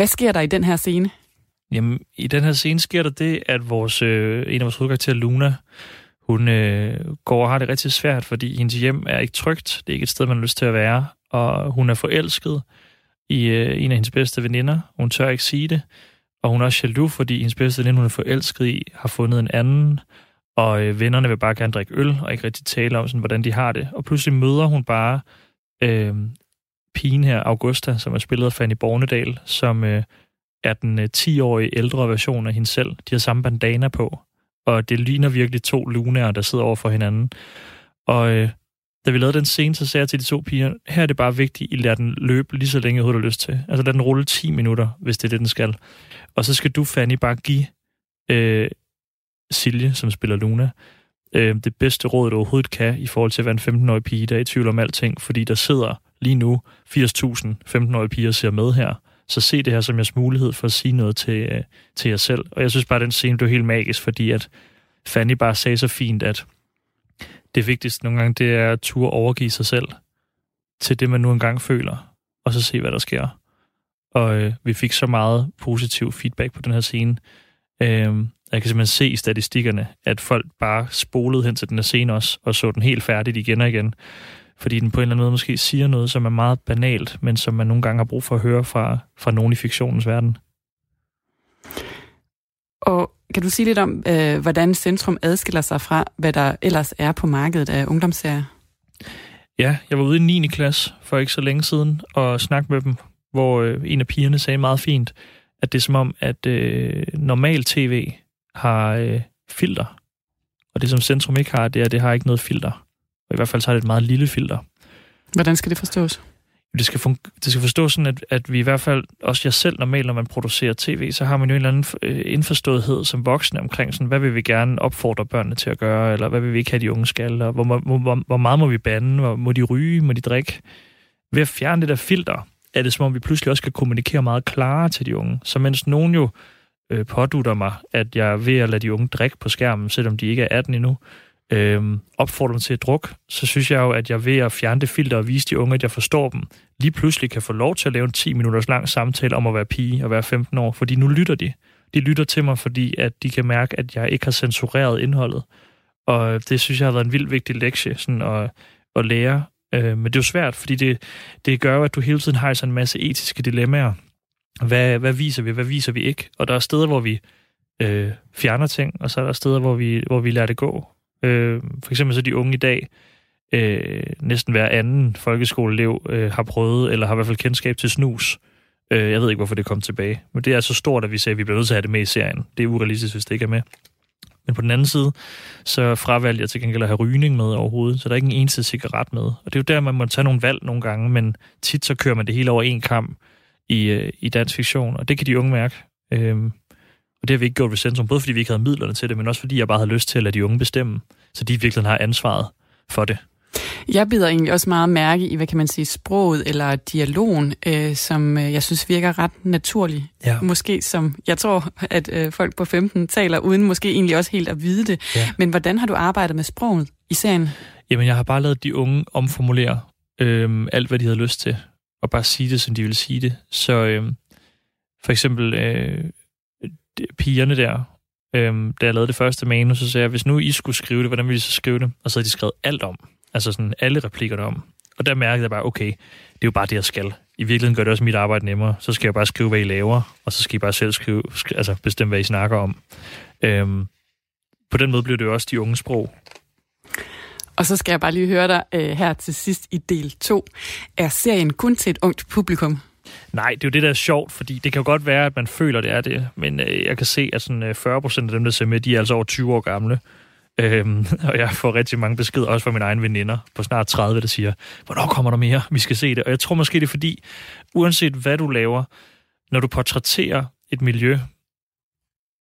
[SPEAKER 5] Hvad sker der i den her scene?
[SPEAKER 4] Jamen, i den her scene sker der det, at vores, øh, en af vores hovedkarakterer, Luna, hun øh, går og har det rigtig svært, fordi hendes hjem er ikke trygt. Det er ikke et sted, man har lyst til at være. Og hun er forelsket i øh, en af hendes bedste veninder. Hun tør ikke sige det. Og hun er også jaloux, fordi hendes bedste veninde, hun er forelsket i, har fundet en anden. Og øh, vennerne vil bare gerne drikke øl, og ikke rigtig tale om, sådan, hvordan de har det. Og pludselig møder hun bare øh, pigen her, Augusta, som er spillet af Fanny Bornedal, som øh, er den øh, 10-årige ældre version af hende selv. De har samme bandana på, og det ligner virkelig to lunaer, der sidder over for hinanden. Og øh, da vi lavede den scene, så sagde jeg til de to piger, her er det bare vigtigt, I lader den løbe lige så længe, du har lyst til. Altså lad den rulle 10 minutter, hvis det er det, den skal. Og så skal du, Fanny, bare give øh, Silje, som spiller Luna, øh, det bedste råd, du overhovedet kan, i forhold til at være en 15-årig pige, der er i tvivl om alting, fordi der sidder lige nu 80.000 15-årige piger ser med her. Så se det her som jeres mulighed for at sige noget til, øh, til jer selv. Og jeg synes bare, at den scene blev helt magisk, fordi at Fanny bare sagde så fint, at det vigtigste nogle gange, det er at turde overgive sig selv til det, man nu engang føler, og så se, hvad der sker. Og øh, vi fik så meget positiv feedback på den her scene. Øh, jeg kan simpelthen se i statistikkerne, at folk bare spolede hen til den her scene også, og så den helt færdigt igen og igen fordi den på en eller anden måde måske siger noget, som er meget banalt, men som man nogle gange har brug for at høre fra, fra nogen i fiktionens verden.
[SPEAKER 5] Og kan du sige lidt om, øh, hvordan Centrum adskiller sig fra, hvad der ellers er på markedet af ungdomsserier?
[SPEAKER 4] Ja, jeg var ude i 9. klasse for ikke så længe siden og snakke med dem, hvor øh, en af pigerne sagde meget fint, at det er som om, at øh, normal tv har øh, filter, og det som Centrum ikke har, det er, at det har ikke noget filter. Og i hvert fald så er det et meget lille filter.
[SPEAKER 5] Hvordan skal det forstås?
[SPEAKER 4] det skal, fun- det skal forstå sådan, at, at vi i hvert fald, også jeg selv normalt, når man producerer tv, så har man jo en eller anden øh, indforståethed som voksne omkring, sådan, hvad vil vi gerne opfordre børnene til at gøre, eller hvad vil vi ikke have, de unge skal, og hvor, hvor, hvor, hvor meget må vi bande, hvor, må de ryge, må de drikke. Ved at fjerne det der filter, er det som om, vi pludselig også kan kommunikere meget klarere til de unge. Så mens nogen jo øh, pådutter mig, at jeg er ved at lade de unge drikke på skærmen, selvom de ikke er 18 endnu, øh, opfordrer dem til at drukke, så synes jeg jo, at jeg ved at fjerne det filter og vise de unge, at jeg forstår dem, lige pludselig kan få lov til at lave en 10 minutters lang samtale om at være pige og være 15 år, fordi nu lytter de. De lytter til mig, fordi at de kan mærke, at jeg ikke har censureret indholdet. Og det synes jeg har været en vildt vigtig lektie sådan at, at lære. Øh, men det er jo svært, fordi det, det gør jo, at du hele tiden har sådan en masse etiske dilemmaer. Hvad, hvad viser vi, hvad viser vi ikke? Og der er steder, hvor vi øh, fjerner ting, og så er der steder, hvor vi, hvor vi lader det gå. Øh, for eksempel så de unge i dag, øh, næsten hver anden folkeskoleelev øh, har prøvet, eller har i hvert fald kendskab til snus. Øh, jeg ved ikke, hvorfor det kom tilbage. Men det er så stort, at vi sagde, at vi bliver nødt til at have det med i serien. Det er urealistisk, hvis det ikke er med. Men på den anden side, så fravælger jeg til gengæld at have rygning med overhovedet, så der er ikke en eneste cigaret med. Og det er jo der, man må tage nogle valg nogle gange, men tit så kører man det hele over en kamp i, øh, i dansk fiktion, og det kan de unge mærke. Øhm, og det har vi ikke gjort ved Centrum, både fordi vi ikke havde midlerne til det, men også fordi jeg bare havde lyst til at lade de unge bestemme, så de virkelig har ansvaret for det.
[SPEAKER 5] Jeg bider egentlig også meget mærke i, hvad kan man sige, sproget eller dialogen, øh, som øh, jeg synes virker ret naturlig.
[SPEAKER 4] Ja.
[SPEAKER 5] Måske som, jeg tror, at øh, folk på 15 taler, uden måske egentlig også helt at vide det.
[SPEAKER 4] Ja.
[SPEAKER 5] Men hvordan har du arbejdet med sproget i serien?
[SPEAKER 4] Jamen, jeg har bare lavet de unge omformulere øh, alt, hvad de havde lyst til, og bare sige det, som de ville sige det. Så øh, for eksempel øh, pigerne der, øhm, da jeg lavede det første manus, så sagde jeg, hvis nu I skulle skrive det, hvordan ville I så skrive det? Og så havde de skrevet alt om. Altså sådan alle replikkerne om. Og der mærkede jeg bare, okay, det er jo bare det, jeg skal. I virkeligheden gør det også mit arbejde nemmere. Så skal jeg bare skrive, hvad I laver, og så skal I bare selv skrive, sk- altså bestemme, hvad I snakker om. Øhm, på den måde blev det jo også de unge sprog.
[SPEAKER 5] Og så skal jeg bare lige høre dig øh, her til sidst i del 2. Er serien kun til et ungt publikum?
[SPEAKER 4] Nej, det er jo det, der er sjovt, fordi det kan jo godt være, at man føler, det er det, men øh, jeg kan se, at sådan, øh, 40 procent af dem, der ser med, de er altså over 20 år gamle. Øhm, og jeg får rigtig mange beskeder, også fra mine egne veninder, på snart 30, der siger, hvornår kommer der mere? Vi skal se det. Og jeg tror måske, det er fordi, uanset hvad du laver, når du portrætterer et miljø,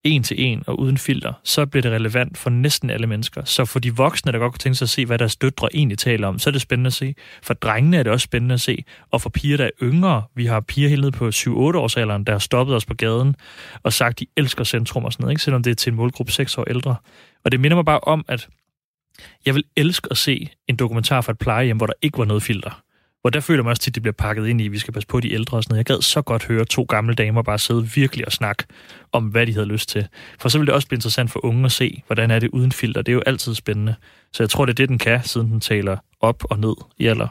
[SPEAKER 4] en til en og uden filter, så bliver det relevant for næsten alle mennesker. Så for de voksne, der godt kunne tænke sig at se, hvad deres døtre egentlig taler om, så er det spændende at se. For drengene er det også spændende at se. Og for piger, der er yngre, vi har piger helt ned på 7-8 års alderen, der har stoppet os på gaden og sagt, de elsker centrum og sådan noget, ikke? selvom det er til en målgruppe 6 år ældre. Og det minder mig bare om, at jeg vil elske at se en dokumentar fra et plejehjem, hvor der ikke var noget filter. Hvor der føler man også tit, det bliver pakket ind i, at vi skal passe på de ældre og sådan noget. Jeg gad så godt høre to gamle damer bare sidde virkelig og snakke om, hvad de havde lyst til. For så vil det også blive interessant for unge at se, hvordan er det uden filter. Det er jo altid spændende. Så jeg tror, det er det, den kan, siden den taler op og ned i alder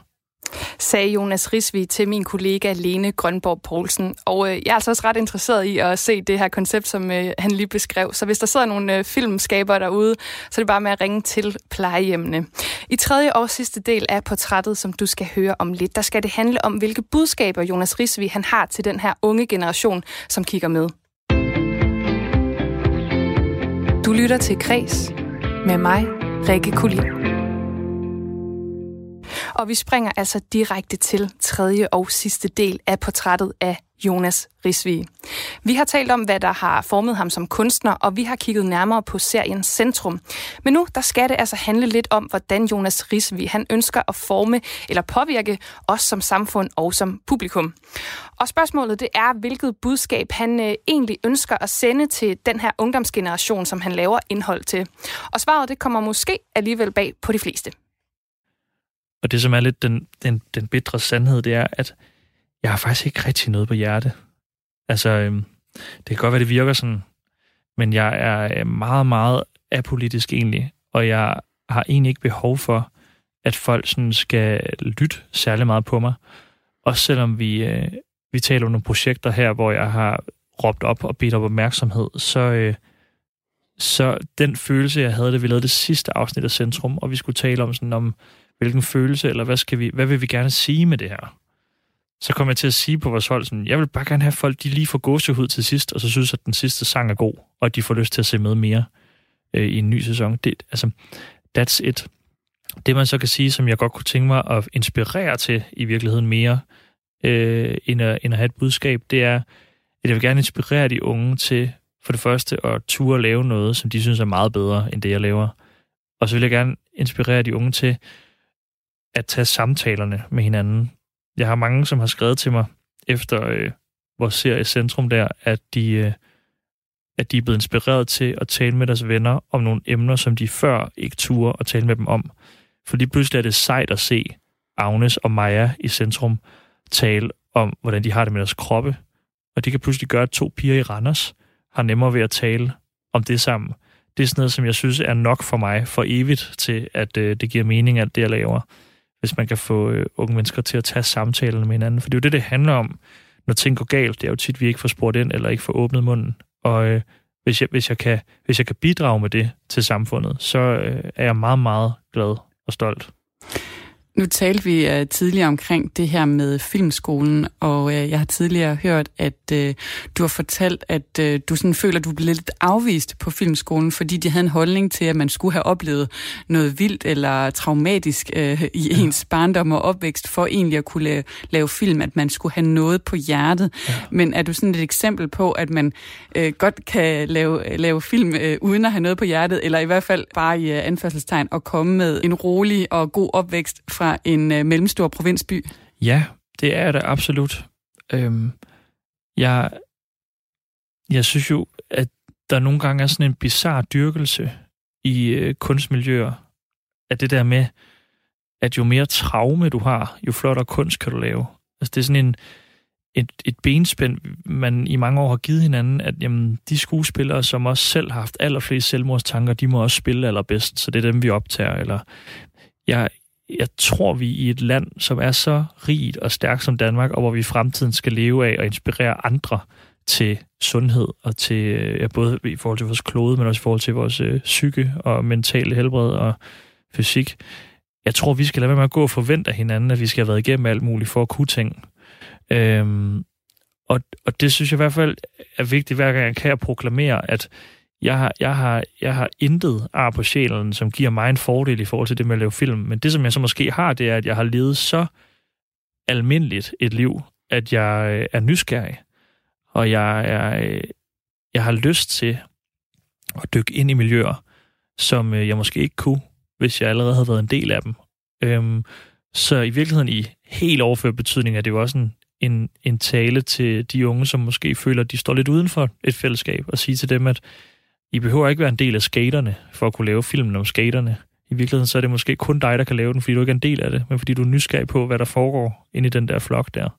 [SPEAKER 1] sagde Jonas Risvig til min kollega Lene Grønborg Poulsen. Og øh, jeg er altså også ret interesseret i at se det her koncept, som øh, han lige beskrev. Så hvis der sidder nogle øh, filmskabere derude, så er det bare med at ringe til plejehjemmene. I tredje og sidste del af portrættet, som du skal høre om lidt, der skal det handle om, hvilke budskaber Jonas Risvig han har til den her unge generation, som kigger med. Du lytter til Kres med mig, Rikke Kulin. Og vi springer altså direkte til tredje og sidste del af portrættet af Jonas Risvig. Vi har talt om, hvad der har formet ham som kunstner, og vi har kigget nærmere på serien Centrum. Men nu der skal det altså handle lidt om, hvordan Jonas Risvig han ønsker at forme eller påvirke os som samfund og som publikum. Og spørgsmålet det er, hvilket budskab han øh, egentlig ønsker at sende til den her ungdomsgeneration, som han laver indhold til. Og svaret det kommer måske alligevel bag på de fleste.
[SPEAKER 4] Og det, som er lidt den, den, den bitre sandhed, det er, at jeg har faktisk ikke rigtig noget på hjerte. Altså, øhm, det kan godt være, det virker sådan, men jeg er øh, meget, meget apolitisk egentlig, og jeg har egentlig ikke behov for, at folk sådan skal lytte særlig meget på mig. Også selvom vi, øh, vi taler om nogle projekter her, hvor jeg har råbt op og bedt op opmærksomhed, så, øh, så den følelse, jeg havde, da vi lavede det sidste afsnit af Centrum, og vi skulle tale om sådan om, hvilken følelse, eller hvad, skal vi, hvad vil vi gerne sige med det her? Så kommer jeg til at sige på vores hold, sådan, jeg vil bare gerne have folk, de lige får gåsehud til sidst, og så synes, at den sidste sang er god, og at de får lyst til at se med mere øh, i en ny sæson. Det, altså, that's it. Det man så kan sige, som jeg godt kunne tænke mig at inspirere til i virkeligheden mere, øh, end, at, end at have et budskab, det er, at jeg vil gerne inspirere de unge til for det første at ture lave noget, som de synes er meget bedre end det, jeg laver. Og så vil jeg gerne inspirere de unge til at tage samtalerne med hinanden. Jeg har mange, som har skrevet til mig efter øh, vores serie Centrum der, at de, øh, at de er blevet inspireret til at tale med deres venner om nogle emner, som de før ikke turde at tale med dem om. For lige pludselig er det sejt at se Agnes og Maja i centrum tale om, hvordan de har det med deres kroppe. Og de kan pludselig gøre, at to piger i Randers har nemmere ved at tale om det sammen. Det er sådan noget, som jeg synes er nok for mig for evigt til, at øh, det giver mening, at det, jeg laver. Hvis man kan få øh, unge mennesker til at tage samtalen med hinanden. For det er jo det, det handler om, når ting går galt. Det er jo tit, vi ikke får spurgt ind, eller ikke får åbnet munden. Og øh, hvis, jeg, hvis, jeg kan, hvis jeg kan bidrage med det til samfundet, så øh, er jeg meget, meget glad og stolt.
[SPEAKER 5] Nu talte vi uh, tidligere omkring det her med filmskolen, og uh, jeg har tidligere hørt, at uh, du har fortalt, at uh, du sådan føler, at du blev lidt afvist på filmskolen, fordi de havde en holdning til, at man skulle have oplevet noget vildt eller traumatisk uh, i ja. ens barndom og opvækst, for egentlig at kunne lave, lave film, at man skulle have noget på hjertet. Ja. Men er du sådan et eksempel på, at man uh, godt kan lave, lave film uh, uden at have noget på hjertet, eller i hvert fald bare i uh, anførselstegn, og komme med en rolig og god opvækst fra fra en øh, mellemstor provinsby?
[SPEAKER 4] Ja, det er det absolut. Øhm, jeg, jeg synes jo, at der nogle gange er sådan en bizarre dyrkelse i øh, kunstmiljøer, at det der med, at jo mere traume du har, jo flottere kunst kan du lave. Altså det er sådan en, et, et benspænd, man i mange år har givet hinanden, at jamen, de skuespillere, som også selv har haft allerflest selvmordstanker, de må også spille allerbedst, så det er dem, vi optager. Eller jeg, jeg tror, vi i et land, som er så rigt og stærkt som Danmark, og hvor vi i fremtiden skal leve af og inspirere andre til sundhed og til øh, ja, både i forhold til vores klode, men også i forhold til vores øh, psyke og mentale helbred og fysik. Jeg tror, vi skal lade være med at gå og forvente af hinanden, at vi skal have været igennem alt muligt for at kunne ting. Øhm, og, og det synes jeg i hvert fald er vigtigt, hver gang jeg kan at proklamere, at jeg har, jeg, har, jeg har intet ar på sjælen, som giver mig en fordel i forhold til det med at lave film. Men det, som jeg så måske har, det er, at jeg har levet så almindeligt et liv, at jeg øh, er nysgerrig. Og jeg, er, øh, jeg har lyst til at dykke ind i miljøer, som øh, jeg måske ikke kunne, hvis jeg allerede havde været en del af dem. Øhm, så i virkeligheden i helt overført betydning er det jo også en, en, en tale til de unge, som måske føler, at de står lidt uden for et fællesskab, og sige til dem, at i behøver ikke være en del af skaterne, for at kunne lave filmen om skaterne. I virkeligheden så er det måske kun dig, der kan lave den, fordi du ikke er en del af det, men fordi du er nysgerrig på, hvad der foregår inde i den der flok der.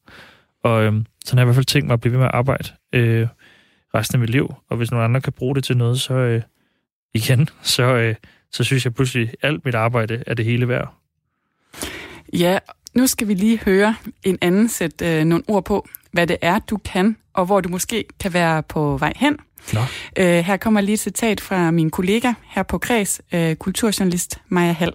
[SPEAKER 4] Og øhm, sådan har jeg i hvert fald tænkt mig at blive ved med at arbejde øh, resten af mit liv. Og hvis nogen andre kan bruge det til noget, så øh, igen, så, øh, så synes jeg pludselig, at alt mit arbejde er det hele værd.
[SPEAKER 5] Ja, nu skal vi lige høre en anden sæt øh, nogle ord på, hvad det er, du kan, og hvor du måske kan være på vej hen. Nå. Øh, her kommer lige et citat fra min kollega her på Kreds, øh, kulturjournalist Maja Hall.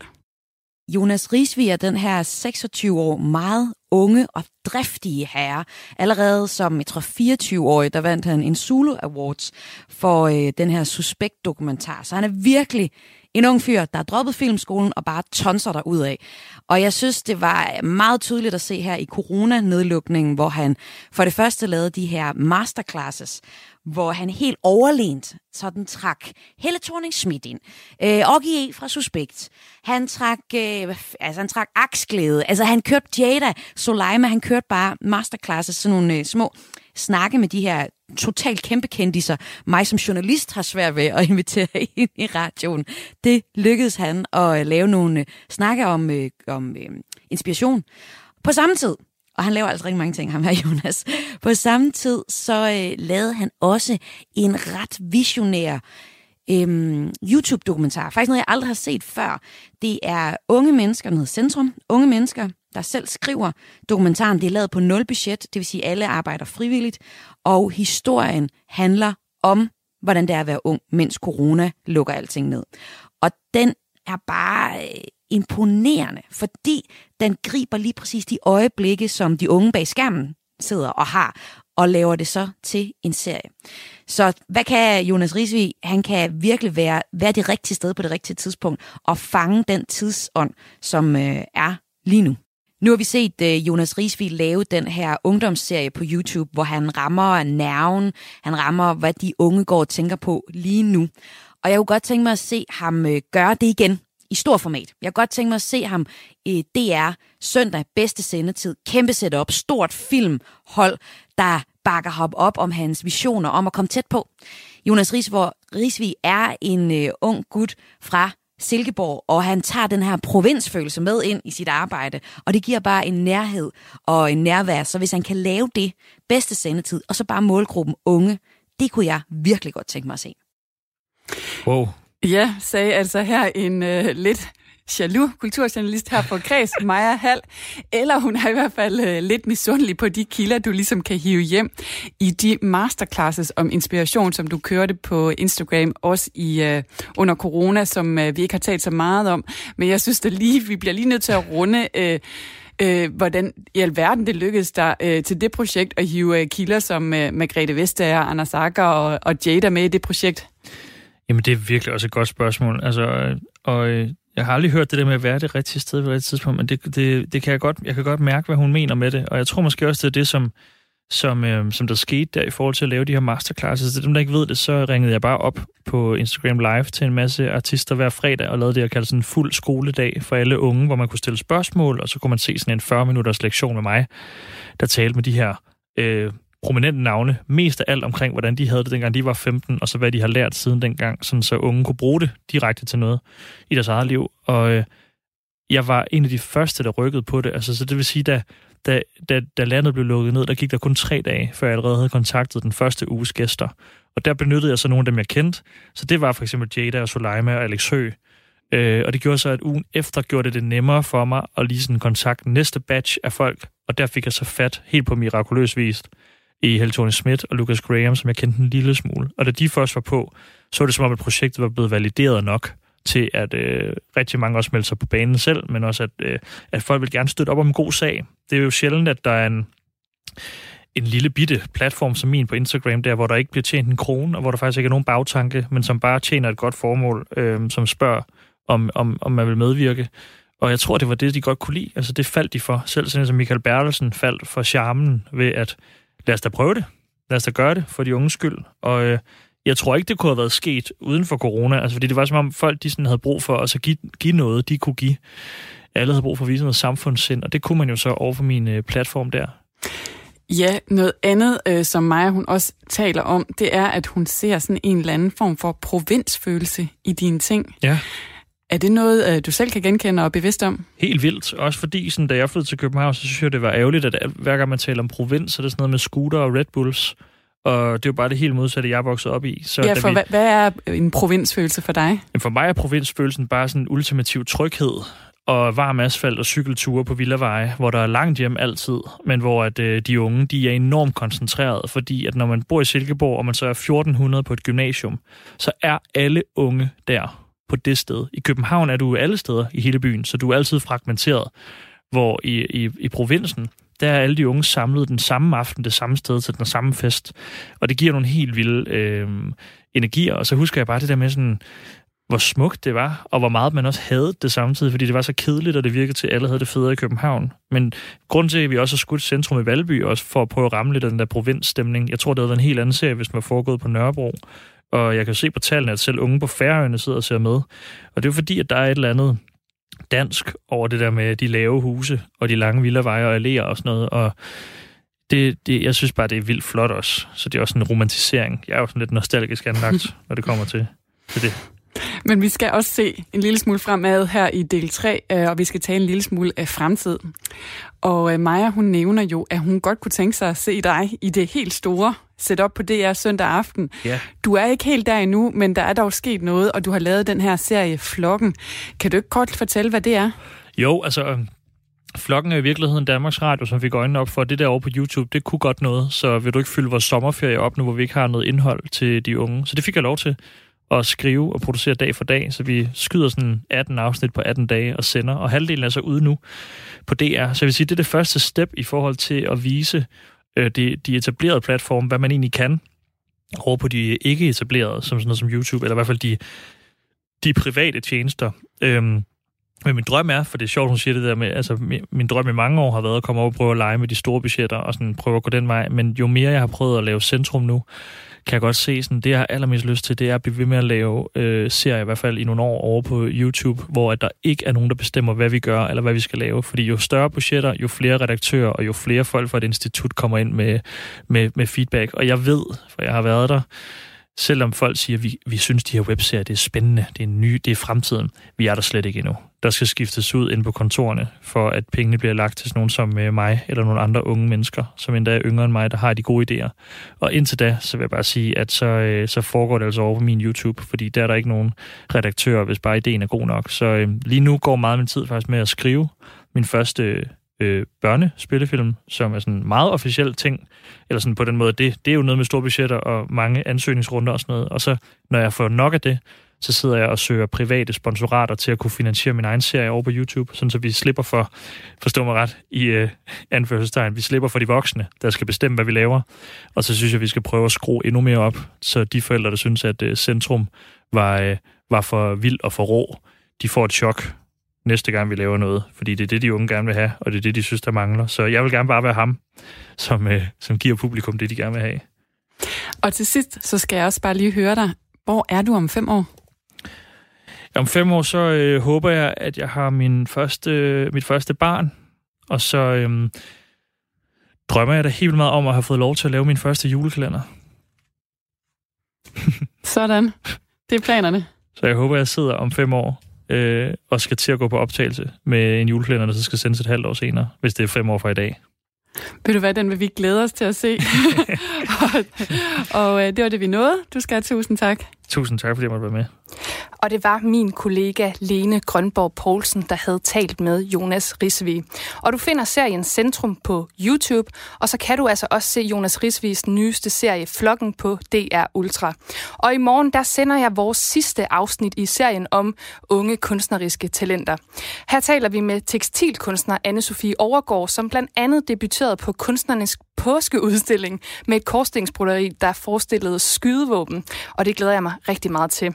[SPEAKER 9] Jonas Risvig er den her 26 år meget unge og driftige herre. Allerede som, jeg tror, 24-årig, der vandt han en Zulu Awards for øh, den her suspekt-dokumentar. Så han er virkelig en ung fyr, der har droppet filmskolen og bare tonser der ud af. Og jeg synes, det var meget tydeligt at se her i corona-nedlukningen, hvor han for det første lavede de her masterclasses, hvor han helt overlænt sådan trak Helle thorning Schmidt ind. Øh, og E. fra Suspekt. Han trak, øh, altså han trak aksglæde. Altså han kørte Jada Soleima, han kørte bare masterclasses, sådan nogle øh, små snakke med de her totalt kæmpe kendiser. Mig som journalist har svært ved at invitere ind i radioen. Det lykkedes han at lave nogle øh, snakke om, øh, om øh, inspiration. På samme tid, og han laver altså rigtig mange ting, ham her Jonas. På samme tid, så øh, lavede han også en ret visionær øhm, YouTube-dokumentar. Faktisk noget, jeg aldrig har set før. Det er unge mennesker, der hedder Centrum. Unge mennesker, der selv skriver dokumentaren. Det er lavet på nul budget, det vil sige, at alle arbejder frivilligt. Og historien handler om, hvordan det er at være ung, mens corona lukker alting ned. Og den er bare øh, imponerende, fordi den griber lige præcis de øjeblikke, som de unge bag skærmen sidder og har, og laver det så til en serie. Så hvad kan Jonas Risvig? Han kan virkelig være, være det rigtige sted på det rigtige tidspunkt, og fange den tidsånd, som øh, er lige nu. Nu har vi set øh, Jonas Risvig lave den her ungdomsserie på YouTube, hvor han rammer nerven, han rammer, hvad de unge går og tænker på lige nu. Og jeg kunne godt tænke mig at se ham øh, gøre det igen i stor format. Jeg kan godt tænke mig at se ham i DR søndag, bedste sendetid, kæmpe setup, stort filmhold, der bakker ham op om hans visioner om at komme tæt på. Jonas Risvig er en øh, ung gut fra Silkeborg, og han tager den her provinsfølelse med ind i sit arbejde, og det giver bare en nærhed og en nærvær, så hvis han kan lave det bedste sendetid, og så bare målgruppen unge, det kunne jeg virkelig godt tænke mig at se.
[SPEAKER 4] Wow.
[SPEAKER 5] Ja, sagde altså her en øh, lidt jaloux kulturjournalist her på Kreds, Maja Hall, eller hun er i hvert fald øh, lidt misundelig på de kilder, du ligesom kan hive hjem i de masterclasses om inspiration, som du kørte på Instagram, også i øh, under corona, som øh, vi ikke har talt så meget om. Men jeg synes at lige, vi bliver lige nødt til at runde... Øh, øh, hvordan i alverden det lykkedes der øh, til det projekt at hive øh, kilder som øh, Margrethe Vestager, Anders Akker og, og Jada med i det projekt?
[SPEAKER 4] Jamen, det er virkelig også et godt spørgsmål. Altså, øh, og øh, jeg har aldrig hørt det der med at være det rigtige sted på det tidspunkt, men det, det, det kan jeg, godt, jeg kan godt mærke, hvad hun mener med det. Og jeg tror måske også, det er det, som, som, øh, som der skete der i forhold til at lave de her masterclasses. Til dem, der ikke ved det, så ringede jeg bare op på Instagram Live til en masse artister hver fredag og lavede det, jeg kalder sådan en fuld skoledag for alle unge, hvor man kunne stille spørgsmål, og så kunne man se sådan en 40-minutters lektion med mig, der talte med de her øh, prominente navne, mest af alt omkring, hvordan de havde det, dengang de var 15, og så hvad de har lært siden dengang, sådan så unge kunne bruge det direkte til noget i deres eget liv. Og øh, jeg var en af de første, der rykkede på det. Altså, så det vil sige, da, da, da, da landet blev lukket ned, der gik der kun tre dage, før jeg allerede havde kontaktet den første uges gæster. Og der benyttede jeg så nogle af dem, jeg kendte. Så det var for eksempel Jada og Soleima og Alex Høgh. Øh, og det gjorde så, at ugen efter gjorde det det nemmere for mig at lige sådan kontakte næste batch af folk. Og der fik jeg så fat helt på mirakuløs vis i Helle Schmidt og Lucas Graham, som jeg kendte en lille smule. Og da de først var på, så var det som om, at projektet var blevet valideret nok til, at øh, rigtig mange også meldte sig på banen selv, men også, at, øh, at folk vil gerne støtte op om en god sag. Det er jo sjældent, at der er en, en lille bitte platform som min på Instagram, der hvor der ikke bliver tjent en krone, og hvor der faktisk ikke er nogen bagtanke, men som bare tjener et godt formål, øh, som spørger, om, om, om man vil medvirke. Og jeg tror, det var det, de godt kunne lide. Altså, det faldt de for. Selv sådan som Michael Bertelsen faldt for charmen ved, at lad os da prøve det. Lad os da gøre det for de unges skyld. Og øh, jeg tror ikke, det kunne have været sket uden for corona. Altså, fordi det var som om folk de sådan havde brug for at så give, give noget, de kunne give. Alle havde brug for at vise noget samfundssind, og det kunne man jo så over for min øh, platform der.
[SPEAKER 5] Ja, noget andet, øh, som Maja hun også taler om, det er, at hun ser sådan en eller anden form for provinsfølelse i dine ting.
[SPEAKER 4] Ja.
[SPEAKER 5] Er det noget, øh, du selv kan genkende og er bevidst om?
[SPEAKER 4] Helt vildt. Også fordi, sådan, da jeg flyttede til København, så synes jeg, det var ærgerligt, at hver gang man taler om provins, så er det sådan noget med scooter og Red Bulls. Og det er jo bare det helt modsatte, jeg er vokset op i.
[SPEAKER 5] Så ja, for vi... hvad, er en provinsfølelse for dig?
[SPEAKER 4] For mig er provinsfølelsen bare sådan en ultimativ tryghed og varm asfalt og cykelture på villaveje, hvor der er langt hjem altid, men hvor at, øh, de unge de er enormt koncentreret, fordi at når man bor i Silkeborg, og man så er 1400 på et gymnasium, så er alle unge der på det sted. I København er du alle steder i hele byen, så du er altid fragmenteret. Hvor i, i, i provinsen, der er alle de unge samlet den samme aften, det samme sted til den samme fest. Og det giver nogle helt vilde øh, energier. Og så husker jeg bare det der med sådan, hvor smukt det var, og hvor meget man også havde det samtidig, fordi det var så kedeligt, og det virkede til, at alle havde det federe i København. Men grund til, at vi også har skudt centrum i Valby, også for at prøve at ramme lidt af den der provinsstemning, jeg tror, det havde været en helt anden serie, hvis man var foregået på Nørrebro. Og jeg kan se på tallene, at selv unge på Færøerne sidder og ser med. Og det er fordi, at der er et eller andet dansk over det der med de lave huse og de lange villaveje og alléer og sådan noget. Og det, det, jeg synes bare, det er vildt flot også. Så det er også en romantisering. Jeg er jo sådan lidt nostalgisk anlagt, når det kommer til, til det.
[SPEAKER 5] Men vi skal også se en lille smule fremad her i del 3, øh, og vi skal tale en lille smule af fremtid. Og øh, Maja, hun nævner jo, at hun godt kunne tænke sig at se dig i det helt store setup på DR søndag aften.
[SPEAKER 4] Ja.
[SPEAKER 5] Du er ikke helt der endnu, men der er dog sket noget, og du har lavet den her serie Flokken. Kan du ikke kort fortælle, hvad det er?
[SPEAKER 4] Jo, altså øhm, Flokken er i virkeligheden Danmarks Radio, som fik øjnene op for. Det der over på YouTube, det kunne godt noget. Så vil du ikke fylde vores sommerferie op nu, hvor vi ikke har noget indhold til de unge. Så det fik jeg lov til at skrive og producere dag for dag, så vi skyder sådan 18 afsnit på 18 dage og sender, og halvdelen er så ude nu på DR. Så jeg vil sige, det er det første step i forhold til at vise øh, de, de etablerede platforme, hvad man egentlig kan over på de ikke etablerede, som sådan noget som YouTube, eller i hvert fald de, de private tjenester. Øhm, Men min drøm er, for det er sjovt, hun siger det der med, altså min, min drøm i mange år har været at komme over og prøve at lege med de store budgetter og sådan prøve at gå den vej. Men jo mere jeg har prøvet at lave centrum nu, kan jeg godt se, sådan, det jeg har allermest lyst til, det er at blive ved med at lave øh, serier, i hvert fald i nogle år over på YouTube, hvor at der ikke er nogen, der bestemmer, hvad vi gør, eller hvad vi skal lave. Fordi jo større budgetter, jo flere redaktører, og jo flere folk fra et institut kommer ind med, med, med feedback. Og jeg ved, for jeg har været der, selvom folk siger, at vi, vi synes, de her webserier det er spændende, det er nye, det er fremtiden, vi er der slet ikke endnu. Der skal skiftes ud ind på kontorerne, for at pengene bliver lagt til sådan nogen som øh, mig, eller nogle andre unge mennesker, som endda er yngre end mig, der har de gode idéer. Og indtil da, så vil jeg bare sige, at så, øh, så foregår det altså over på min YouTube, fordi der er der ikke nogen redaktør, hvis bare ideen er god nok. Så øh, lige nu går meget af min tid faktisk med at skrive min første øh, øh, børnespillefilm, som er sådan en meget officiel ting, eller sådan på den måde, det, det er jo noget med store budgetter og mange ansøgningsrunder og sådan noget. Og så, når jeg får nok af det, så sidder jeg og søger private sponsorater til at kunne finansiere min egen serie over på YouTube, sådan så vi slipper for, forstå mig ret, i øh, anførselstegn, vi slipper for de voksne, der skal bestemme, hvad vi laver. Og så synes jeg, vi skal prøve at skrue endnu mere op, så de forældre, der synes, at øh, Centrum var, øh, var for vild og for rå, de får et chok næste gang, vi laver noget. Fordi det er det, de unge gerne vil have, og det er det, de synes, der mangler. Så jeg vil gerne bare være ham, som, øh, som giver publikum det, de gerne vil have.
[SPEAKER 5] Og til sidst, så skal jeg også bare lige høre dig. Hvor er du om fem år?
[SPEAKER 4] Om fem år, så øh, håber jeg, at jeg har min første, øh, mit første barn. Og så øh, drømmer jeg da helt meget om at have fået lov til at lave min første julekalender.
[SPEAKER 5] Sådan. Det er planerne.
[SPEAKER 4] Så jeg håber, jeg sidder om fem år øh, og skal til at gå på optagelse med en julekalender, der så skal sendes et halvt år senere, hvis det er fem år fra i dag.
[SPEAKER 5] Ved du hvad, den vil vi glæde os til at se. og og øh, det var det, vi nåede. Du skal have tusind tak.
[SPEAKER 4] Tusind tak, fordi jeg måtte være med.
[SPEAKER 1] Og det var min kollega Lene Grønborg Poulsen, der havde talt med Jonas Risvig. Og du finder serien Centrum på YouTube, og så kan du altså også se Jonas Risvigs nyeste serie Flokken på DR Ultra. Og i morgen, der sender jeg vores sidste afsnit i serien om unge kunstneriske talenter. Her taler vi med tekstilkunstner anne Sofie Overgaard, som blandt andet debuterede på kunstnernes påskeudstilling med et korsstingsbroderi, der forestillede skydevåben. Og det glæder jeg mig rigtig meget til.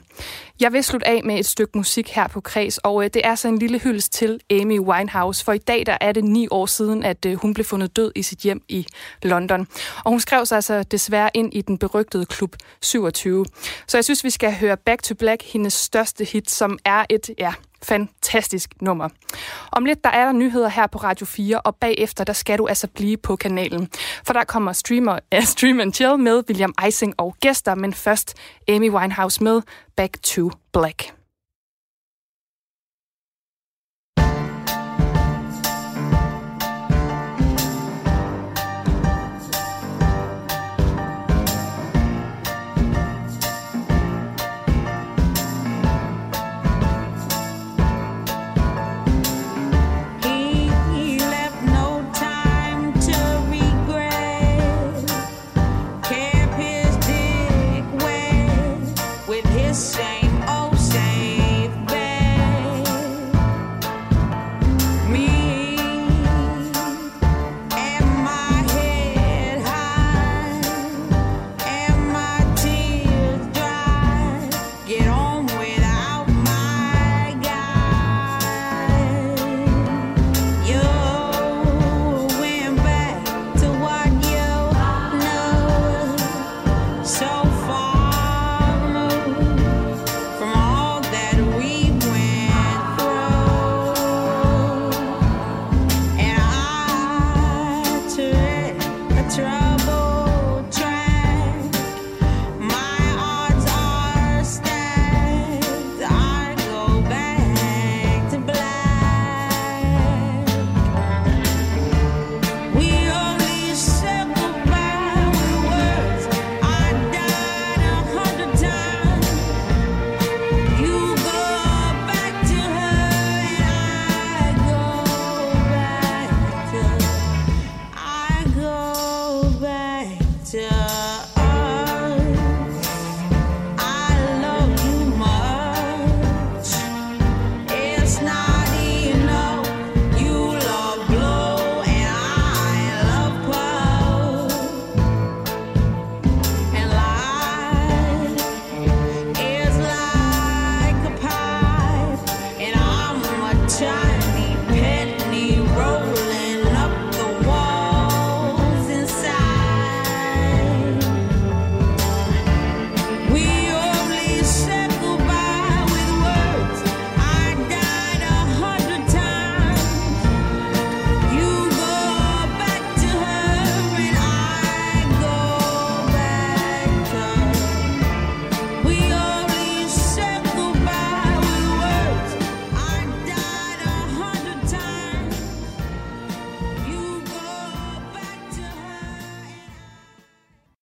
[SPEAKER 1] Jeg vil slutte af med et stykke musik her på Kreds, og øh, det er så en lille hyldest til Amy Winehouse, for i dag der er det ni år siden, at øh, hun blev fundet død i sit hjem i London. Og hun skrev sig altså desværre ind i den berygtede klub 27. Så jeg synes, vi skal høre Back to Black, hendes største hit, som er et, ja, fantastisk nummer. Om lidt der er der nyheder her på Radio 4, og bagefter der skal du altså blive på kanalen. For der kommer streamer, uh, Stream and Chill med William Eising og gæster, men først Amy Winehouse med Back to Black.